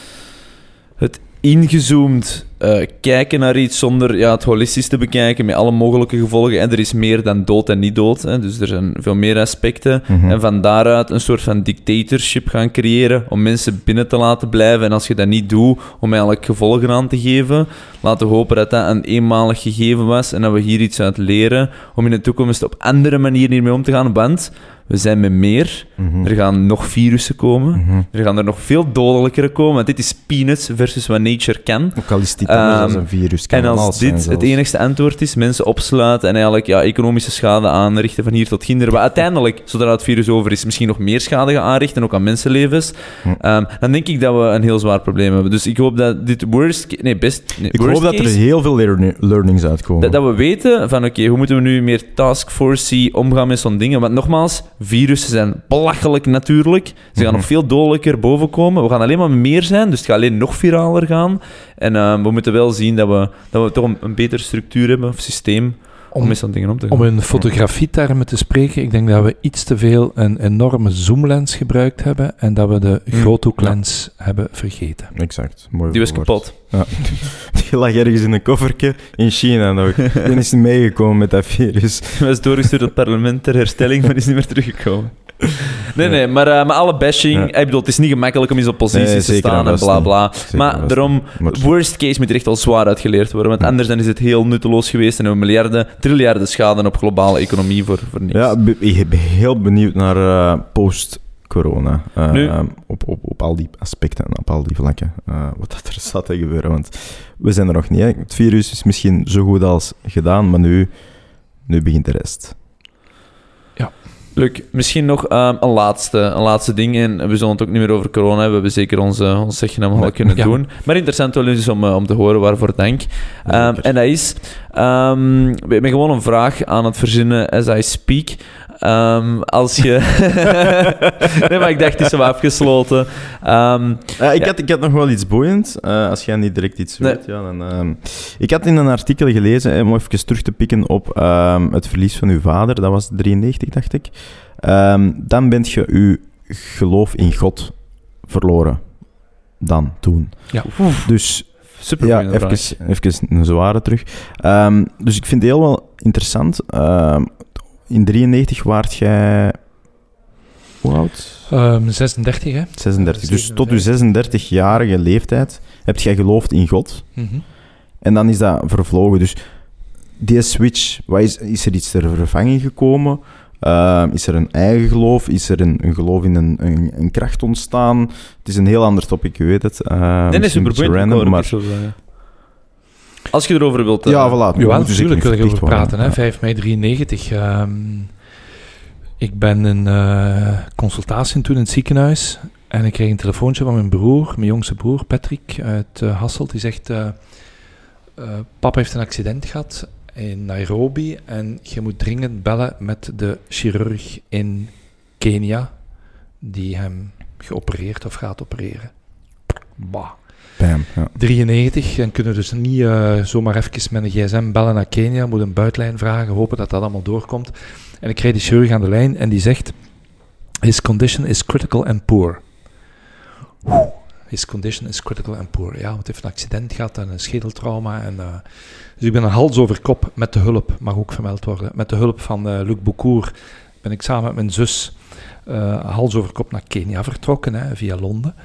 het ingezoomd eh, kijken naar iets zonder ja, het holistisch te bekijken met alle mogelijke gevolgen. En er is meer dan dood en niet dood. Hè, dus er zijn veel meer aspecten. Mhm. En van daaruit een soort van dictatorship gaan creëren om mensen binnen te laten blijven. En als je dat niet doet, om eigenlijk gevolgen aan te geven. Laten we hopen dat dat een eenmalig gegeven was en dat we hier iets uit leren om in de toekomst op andere manieren hiermee om te gaan. Want we zijn met meer. Mhm. Er gaan nog virussen komen. Mhm. Er gaan er nog veel dodelijkere komen. Want dit is peanuts versus wat nature kan. Ook al is het anders Ehm, dan een virus. Kan En als dit het enigste antwoord is, mensen opsluiten en eigenlijk ja, economische schade aanrichten van hier tot kinderen, wat uiteindelijk, zodra het virus over is, misschien nog meer schade gaan aanrichten, ook aan mensenlevens, ehm, dan denk ik dat we een heel zwaar probleem hebben. Dus ik hoop dat dit worst... Nee, best... Nee, Ik hoop dat er heel veel learni- learnings uitkomen. dat, dat we weten van, oké, hoe moeten we nu meer taskforce omgaan met zo'n dingen? Want nogmaals, virussen zijn belachelijk natuurlijk. Ze gaan Mhm. nog veel dodelijker bovenkomen. We gaan alleen maar meer zijn, dus het gaat alleen nog viraler gaan. En ehm, we moeten wel zien dat we, dat we toch een, een betere structuur hebben, of systeem, om, Om, zo'n dingen om te gaan. om in fotografietermen te spreken, ik denk dat we iets te veel een enorme zoomlens gebruikt hebben en dat we de Hmm. groothoeklens hebben vergeten. Exact. Mooi Die was kapot. *laughs* Die lag ergens in een koffertje in China nog. Die is niet meegekomen met dat virus. Die was doorgestuurd tot het parlement ter herstelling, maar is niet meer teruggekomen. *laughs* Nee, Ja. nee, maar, eh, maar alle bashing... Ja. Ik bedoel, het is niet gemakkelijk om in zo'n positie Nee, te staan en bla bla. Maar daarom, worst case moet er echt al zwaar uitgeleerd worden. Want Ja. anders dan is het heel nutteloos geweest en hebben we miljarden, triljarden schade op globale economie voor, voor niks. Ja, ik ben heel benieuwd naar eh, post-corona. Eh, Nu- ehm, op, op, op al die aspecten en op al die vlakken. Eh, wat dat er *laughs* staat te gebeuren. Want we zijn er nog niet. Hè. Het virus is misschien zo goed als gedaan, maar nu, nu begint de rest. Leuk. Misschien nog ehm, een, laatste, een laatste ding. En we zullen het ook niet meer over corona hebben. We hebben zeker ons, eh, ons zegje allemaal kunnen Ja. doen. Maar interessant wel eens om, eh, om te horen waarvoor dank. Zeker. en dat is... ehm, ik ben gewoon een vraag aan het verzinnen as I speak. Ehm, als je... *laughs* nee, maar ik dacht, het is zo afgesloten. Ehm, Eh, ik, Ja. had, ik had nog wel iets boeiends. Eh, als jij niet direct iets Nee. weet, ja, dan... ehm, ik had in een artikel gelezen, hè, om even terug te pikken op ehm, het verlies van uw vader. Dat was 93, dacht ik. Ehm, dan bent je uw geloof in God verloren. Dan, toen. Ja. Dus super ja, even, even een zware terug. Ehm, dus ik vind het heel wel interessant. Ehm, in 93 waart jij... Hoe oud? Ehm 36, hè? 36. Dus tot uw 57. 36-jarige leeftijd heb jij geloofd in God. Mhm. En dan is dat vervlogen. Dus die switch, wat is, is er iets ter vervanging gekomen? Ehm, is er een eigen geloof? Is er een, een geloof in een, een, een kracht ontstaan? Het is een heel ander topic, je weet het. Ehm, Nee, nee, super een beetje boeiend. random, maar... zo. Als je erover wilt... eh, Ja, voilà. Ja, we moeten zeker natuurlijk wil ik niet over verplicht praten. Hè. worden. 5 mei 93. ehm, ik ben in eh, consultatie toen in het ziekenhuis. En ik kreeg een telefoontje van mijn broer, mijn jongste broer, Patrick, uit eh, Hasselt. Die zegt, eh, eh, papa heeft een accident gehad in Nairobi. En je moet dringend bellen met de chirurg in Kenia. Die hem geopereerd of gaat opereren. Bah. Bam, ja. 93 en kunnen dus niet eh, zomaar even met een gsm bellen naar Kenia, moet een buitenlijn vragen, hopen dat dat allemaal doorkomt. En ik krijg de chirurg aan de lijn en die zegt, his condition is critical and poor. His condition is critical and poor. Ja, want hij heeft een accident gehad en een schedeltrauma. En, eh, dus ik ben een hals over kop met de hulp, mag ook vermeld worden, met de hulp van eh, Luc Boucourt ben ik samen met mijn zus eh, hals over kop naar Kenia vertrokken, hè, via Londen.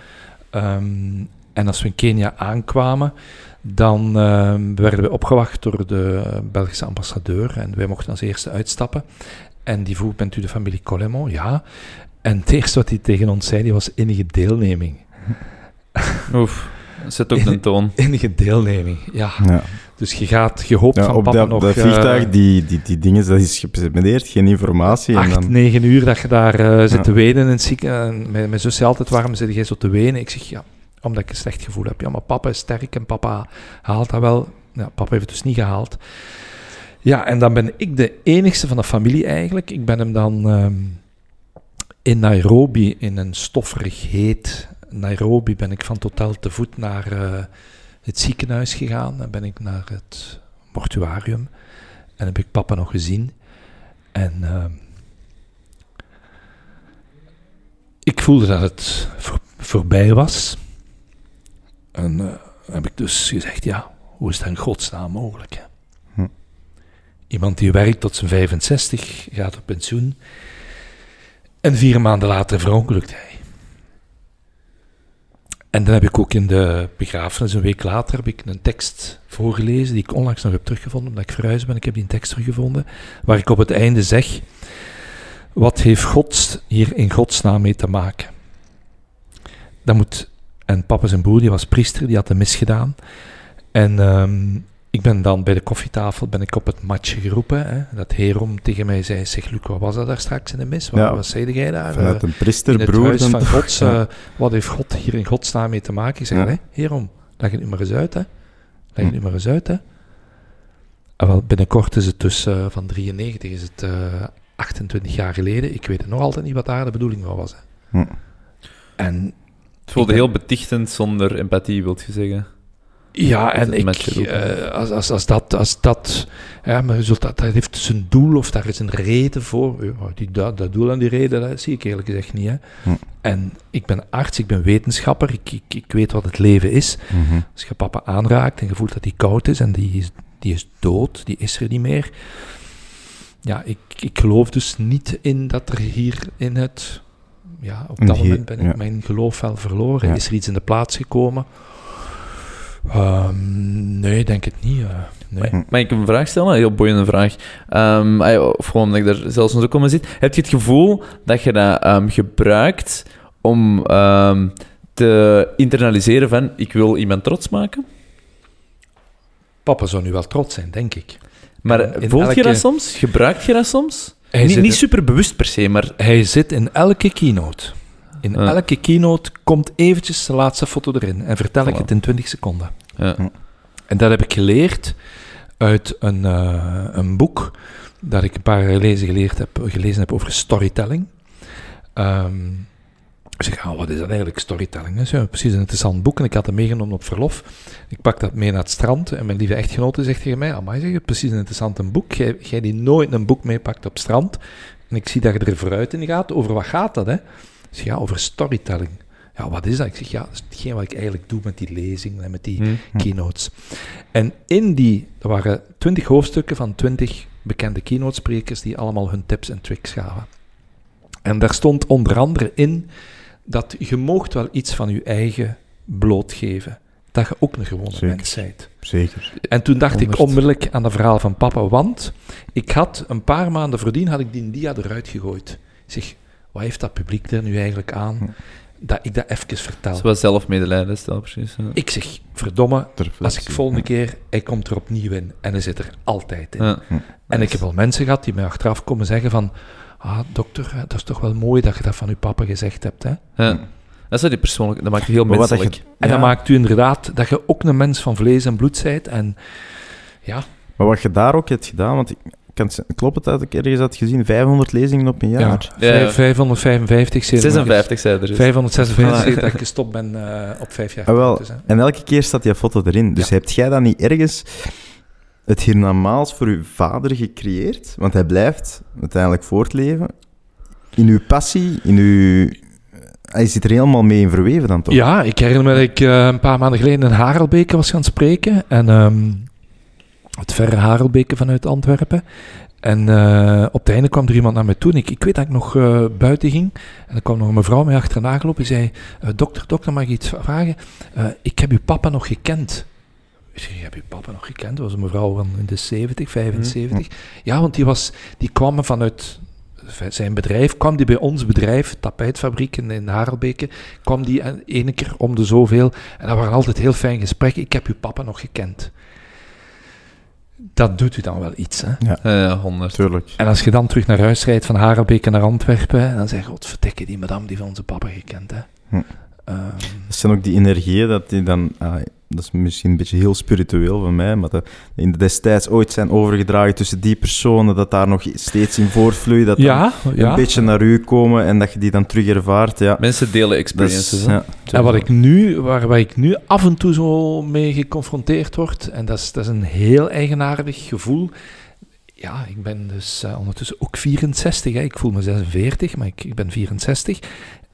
Ehm, en als we in Kenia aankwamen, dan ehm, werden we opgewacht door de Belgische ambassadeur. En wij mochten als eerste uitstappen. En die vroeg, bent u de familie Colemo? Ja. En het eerste wat hij tegen ons zei, die was innige deelneming. *laughs* Oef, zet ook de toon. *laughs* Innige deelneming, ja. Ja. Dus je gaat, je hoopt Ja, van op papa dat, nog... dat eh, vliegtuig, die, die, die dingen, dat is gepresenteerd, geen informatie. En acht, dan, negen uur dat je daar eh, zit Ja. te wenen in het ziekenhuis. En Mijn, mijn zus zei altijd, waarom zit jij zo te wenen? Ik zeg, ja, omdat ik een slecht gevoel heb. Ja, maar papa is sterk en papa haalt dat wel. Ja, papa heeft het dus niet gehaald. Ja, en dan ben ik de enigste van de familie eigenlijk. Ik ben hem dan ehm, in Nairobi, in een stofferig heet Nairobi, ben ik van hotel te voet naar eh, het ziekenhuis gegaan. Dan ben ik naar het mortuarium. En heb ik papa nog gezien. En ehm, ik voelde dat het voor- voorbij was. En eh, heb ik dus gezegd, ja, hoe is dat in godsnaam mogelijk? Hè? Hm. Iemand die werkt tot zijn 65, gaat op pensioen. En vier maanden later verongelukt hij. En dan heb ik ook in de begrafenis, een week later, heb ik een tekst voorgelezen, die ik onlangs nog heb teruggevonden, omdat ik verhuisd ben. Ik heb die tekst teruggevonden, waar ik op het einde zeg, wat heeft God hier in godsnaam mee te maken? Dat moet, en papa zijn broer, die was priester, die had de mis gedaan. En ehm, ik ben dan bij de koffietafel ben ik op het matje geroepen. Hè, dat Herom tegen mij zei, zeg Luc, wat was dat daar straks in de mis? Wat, Ja. wat zei jij daar? Vanuit Eh, een priester, in het van Gods, Ja. eh, wat heeft God hier in godsnaam mee te maken? Ik zeg, Ja. Herom, leg het nu maar eens uit, hè. Leg het Hm. nu maar eens uit, hè. En wel, binnenkort is het dus eh, van 93, is het eh, 28 jaar geleden. Ik weet nog altijd niet wat daar de bedoeling van was. Hè. Hm. En Het voelde Ik ben- heel betichtend zonder empathie, wilt je zeggen. Ja, en ik, eh, als, als, als dat, als dat, ja, maar je zult dat, dat heeft dus een doel of daar is een reden voor. Ja, die, dat, dat doel en die reden, dat zie ik eerlijk gezegd niet. Hè. Hm. En ik ben arts, ik ben wetenschapper, ik, ik, ik weet wat het leven is. Mhm. Als je papa aanraakt en je voelt dat die koud is en die is, die is dood, die is er niet meer. Ja, ik, ik geloof dus niet in dat er hier in het... Ja, op dat moment ben ik ja. mijn geloof wel verloren. Ja. Is er iets in de plaats gekomen? Ehm, nee, denk het niet. eh, nee. Mag ik een vraag stellen? Een heel boeiende vraag. Ehm, ah, of gewoon omdat ik er zelfs zo komen zit. Heb je het gevoel dat je dat ehm, gebruikt om ehm, te internaliseren van ik wil iemand trots maken? Papa zou nu wel trots zijn, denk ik. Maar In voelt je dat soms? Gebruikt je dat soms? Hij niet zit, niet super bewust per se, maar... hij zit in elke keynote. In Ja. elke keynote komt eventjes de laatste foto erin en vertel ik het in 20 seconden. Ja. En dat heb ik geleerd uit een, eh, een boek dat ik een paar jaar geleden geleerd heb, gelezen heb over storytelling. Ik zeg, ah, wat is dat eigenlijk, storytelling? Dat is ja, precies een interessant boek en ik had het meegenomen op verlof. Ik pak dat mee naar het strand en mijn lieve echtgenote zegt tegen mij, amai, zeg, je, precies een interessant boek. Jij, jij die nooit een boek meepakt op strand en ik zie dat je er vooruit in gaat. Over wat gaat dat, hè? Ik zeg, ja, over storytelling. Ja, wat is dat? Ik zeg, ja, dat is hetgeen wat ik eigenlijk doe met die lezingen en met die Hm. keynotes. En in die, er waren twintig hoofdstukken van twintig bekende keynote sprekers die allemaal hun tips en tricks gaven. En daar stond onder andere in dat je moogt wel iets van je eigen blootgeven. Dat je ook een gewone Zeker. mens bent. Zeker. En toen dacht ik onmiddellijk aan het verhaal van papa, want ik had een paar maanden voordien had ik die dia eruit gegooid. Ik zeg, wat heeft dat publiek er nu eigenlijk aan? Hm. Dat ik dat even vertel. Is wel zelfmedelijden, stel precies. ja. Ik zeg, verdomme, als ik volgende keer, hij komt er opnieuw in. En hij zit er altijd in. Ja. En ik heb al mensen gehad die mij achteraf komen zeggen van... Ah, dokter, dat is toch wel mooi dat je dat van uw papa gezegd hebt, hè? Ja. Dat is die persoonlijk, dat maakt je heel dat je- menselijk. En Ja. dat maakt u inderdaad dat je ook een mens van vlees en bloed bent. En ja, Maar wat je daar ook hebt gedaan, want ik klopt het dat ik ergens had gezien, 500 lezingen op een jaar? ja, Ja. vijf- 555, zei er nog eens. 56 zei er dus. 556 Voilà. zei dat ik gestopt ben eh, op vijf jaar. Ah, wel. Dus. En elke keer staat die foto erin. Dus Ja. hebt jij dan niet ergens het hiernamaals voor uw vader gecreëerd? Want hij blijft uiteindelijk voortleven. In uw passie, in uw... Hij zit er helemaal mee in verweven dan toch? Ja, ik herinner me dat ik eh, een paar maanden geleden in Harelbeke was gaan spreken. En ehm, het verre Harelbeke vanuit Antwerpen. En eh, op het einde kwam er iemand naar mij toe. En ik, ik weet dat ik nog eh, buiten ging. En er kwam nog een mevrouw mij achterna gelopen. Die zei, dokter, dokter, mag ik iets vragen? Ik heb uw papa nog gekend. Ik zeg, je papa nog gekend? Dat was een mevrouw van in de 70, 75. Ja, want die, was, die kwam vanuit zijn bedrijf, kwam die bij ons bedrijf, tapijtfabriek in, in Harelbeke, kwam die een- ene keer om de zoveel. En dat waren altijd heel fijn gesprekken. Ik heb uw papa nog gekend. Dat doet u dan wel iets, hè? Ja, ja, 100. Natuurlijk. En als je dan terug naar huis rijdt van Harelbeke naar Antwerpen, dan zeg je, godverdikke, die madame die van onze papa gekend, hè? Hm. Ehm, Dat zijn ook die energieën dat die dan... ah, dat is misschien een beetje heel spiritueel van mij, maar dat in de destijds ooit zijn overgedragen tussen die personen, dat daar nog steeds in voortvloeit, dat dan ja, ja. een beetje naar u komen en dat je die dan terug ervaart. Ja, Mensen delen dat experiences. is, ja. En wat ik nu, waar, waar ik nu af en toe zo mee geconfronteerd word, en dat is, dat is een heel eigenaardig gevoel. Ja, ik ben dus eh, ondertussen ook 64, hè. ik voel me 46, maar ik, ik ben 64.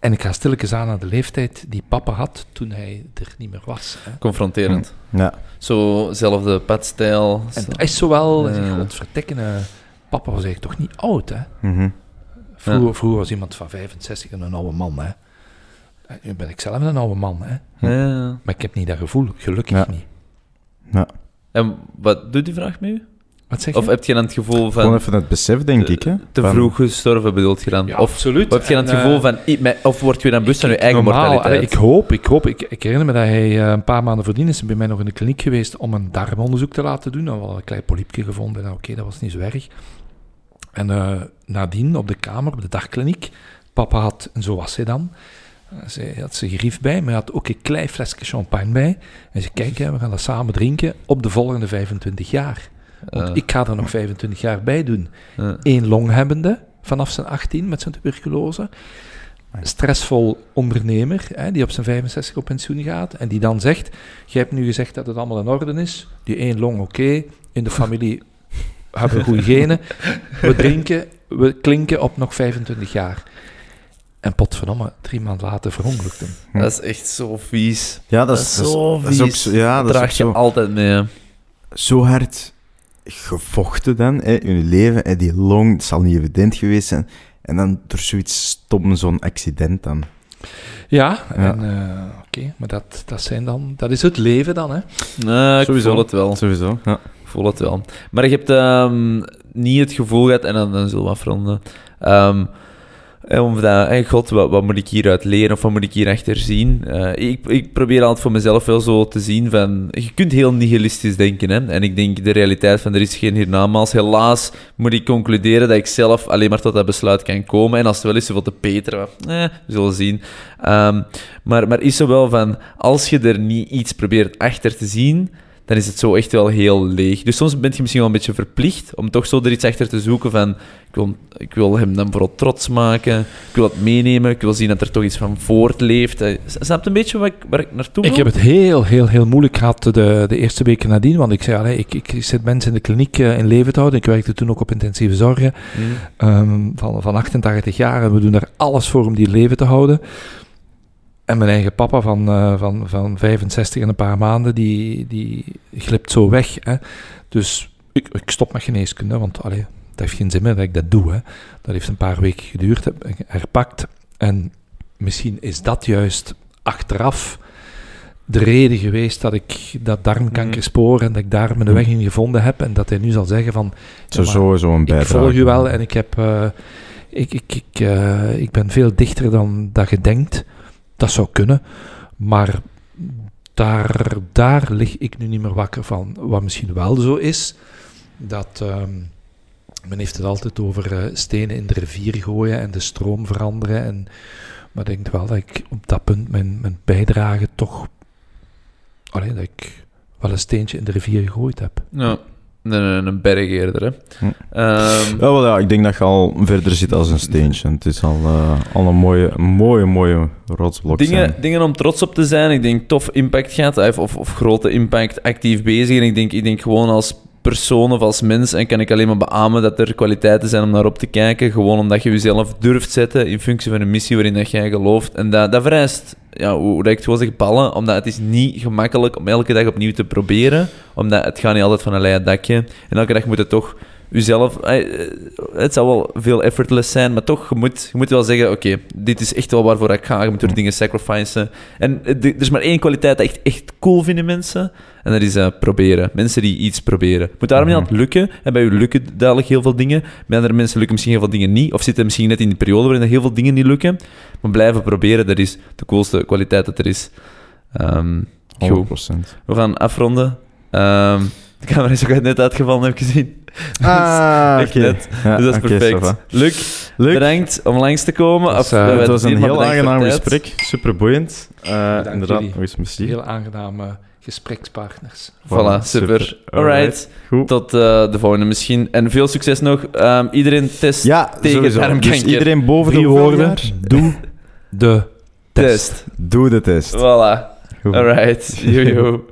En ik ga stilletjes aan naar de leeftijd die papa had toen hij er niet meer was. Hè. Confronterend. ja. Zo, zelfde padstijl. En dat is zowel, Ja. uh. godverdikken, eh, papa was eigenlijk toch niet oud, hè. Mhm. Vroeger, vroeger was iemand van 65 een oude man, hè. En Nu ben ik zelf een oude man, hè. Ja. Maar ik heb niet dat gevoel, gelukkig Ja. niet. ja. En wat doet die vraag met u? Wat zeg je? Of heb je dan het gevoel Gewoon van even het besef, denk ik. Hè? te Van- vroeg gestorven, bedoelt je dan? ja, of absoluut. heb je dan het gevoel eh, van... Of word je dan bewust van je eigen normaal, mortaliteit? allee, ik hoop, ik hoop. Ik, ik herinner me dat hij eh, een paar maanden voordien is bij mij nog in de kliniek geweest om een darmonderzoek te laten doen. Dan hadden we een klein polypje gevonden. Nou, Oké, dat was niet zo erg. En eh, nadien op de kamer, op de dagkliniek, papa had, en zo was hij dan, ze had zijn gerief bij, maar hij had ook een klein flesje champagne bij. En ze kijk, hè, we gaan dat samen drinken op de volgende 25 jaar. Want Eh, ik ga er nog 25 jaar bij doen. eh. Eén longhebbende vanaf zijn 18 met zijn tuberculose. Stressvol ondernemer hè, die op zijn 65 op pensioen gaat en die dan zegt: Je hebt nu gezegd dat het allemaal in orde is. Die één long, oké. In de familie *laughs* hebben we goede genen. We drinken, we klinken op nog 25 jaar. En potverdomme, drie maanden later verongelukte hem. Dat is echt zo vies. Ja, dat Dat is, zo dat is ook vies. zo, ja, dat dat is ook draag je zo, altijd mee. hè. zo hard gevochten dan hè, in je leven. Hè, die long, het zal niet evident geweest zijn. En dan door zoiets stom, zo'n accident dan. Ja, en eh, oké, maar dat, dat, zijn dan, dat is het leven dan. Hè? Nee, ik Sowieso. voel het wel. Sowieso, ja. Ik voel het wel. Maar je hebt ehm, niet het gevoel gehad, en dan, dan zullen we afronden, ehm, eh, om dat, hey god, wat, wat moet ik hieruit leren of wat moet ik hierachter zien? Eh, ik, ik probeer altijd voor mezelf wel zo te zien van, je kunt heel nihilistisch denken, hè? en ik denk de realiteit van er is geen hiernamaals. Helaas moet ik concluderen dat ik zelf alleen maar tot dat besluit kan komen, en als het wel is, zoveel te peteren, eh, we zullen zien. Ehm, maar, maar is zo wel van, als je er niet iets probeert achter te zien, dan is het zo echt wel heel leeg. Dus soms ben je misschien wel een beetje verplicht om toch zo er iets achter te zoeken van... Ik wil, ik wil hem dan vooral trots maken, ik wil het meenemen, ik wil zien dat er toch iets van voortleeft. Eh, Snap je een beetje waar ik, waar ik naartoe wil? Ik heb het heel, heel, heel moeilijk gehad de, de eerste weken nadien. Want ik zei, allee, ik, ik zit mensen in de kliniek eh, in leven te houden. Ik werkte toen ook op intensieve zorgen. Hmm. ehm, van, van 88 jaar. En we doen er alles voor om die leven te houden. En mijn eigen papa van, eh, van, van 65 en een paar maanden, die, die glipt zo weg. Hè. Dus ik, ik stop met geneeskunde, want allee, dat heeft geen zin meer dat ik dat doe. Hè. Dat heeft een paar weken geduurd, heb ik herpakt. En misschien is dat juist achteraf de reden geweest dat ik dat darmkanker Mhm. spoor en dat ik daar mijn weg in gevonden heb. En dat hij nu zal zeggen van... Zo, ja, maar- sowieso een ik volg je wel en ik, heb, eh, ik, ik, ik, eh, ik ben veel dichter dan dat je denkt. Dat zou kunnen. Maar daar, daar lig ik nu niet meer wakker van. Wat misschien wel zo is, dat ehm, men heeft het altijd over eh, stenen in de rivier gooien en de stroom veranderen. En, maar ik denk wel dat ik op dat punt mijn, mijn bijdrage toch... Alleen dat ik wel een steentje in de rivier gegooid heb. Ja, een, een, een berg eerder, hè. Hm. Ehm, Ja, wel, ja, ik denk dat je al verder zit als een steentje. Het is al, eh, al een mooie, mooie, mooie rotsblok Dingen, zijn. dingen om trots op te zijn. Ik denk tof impact gehad, of, of, of grote impact, actief bezig. En ik denk, ik denk gewoon als persoon of als mens, en kan ik alleen maar beamen dat er kwaliteiten zijn om naar op te kijken. Gewoon omdat je jezelf durft zetten in functie van een missie waarin dat jij gelooft. En dat, dat vereist, ja, hoe, dat ik het zeg, ballen. Omdat het is niet gemakkelijk om elke dag opnieuw te proberen. Omdat het gaat niet altijd van een leien dakje. En elke dag moet het toch jezelf... eh, eh, Het zal wel veel effortless zijn, maar toch, je moet, je moet wel zeggen, oké, dit is echt wel waarvoor ik ga. Je moet er dingen sacrificen. En eh, er is maar één kwaliteit dat ik echt, echt cool vind in mensen. En dat is proberen. Mensen die iets proberen. Moet daarom niet altijd lukken. En bij u lukken duidelijk heel veel dingen. Bij andere mensen lukken misschien heel veel dingen niet. Of zitten misschien net in die periode waarin er heel veel dingen niet lukken. Maar blijven proberen, dat is de coolste kwaliteit dat er is. Ehm, goed. 100%. We gaan afronden. Ehm, de camera is ook net uitgevallen, heb ik gezien. Ah, *laughs* Echt oké. net. Ja, dus dat is perfect. Luc, bedankt om langs te komen. Eh, het was een heel aangenaam gesprek. Super boeiend. Eh, inderdaad, jullie. nog eens merci. Heel aangename gesprekspartners. Voilà, super. Alright. Goed. Tot eh, de volgende misschien. En veel succes nog. Ehm, iedereen test. Ja, tegen sowieso. darmkanker. Dus iedereen boven Drie de woorden. Doe de *laughs* test. test. Doe de test. Voilà. Goed. Alright. *laughs* Yo.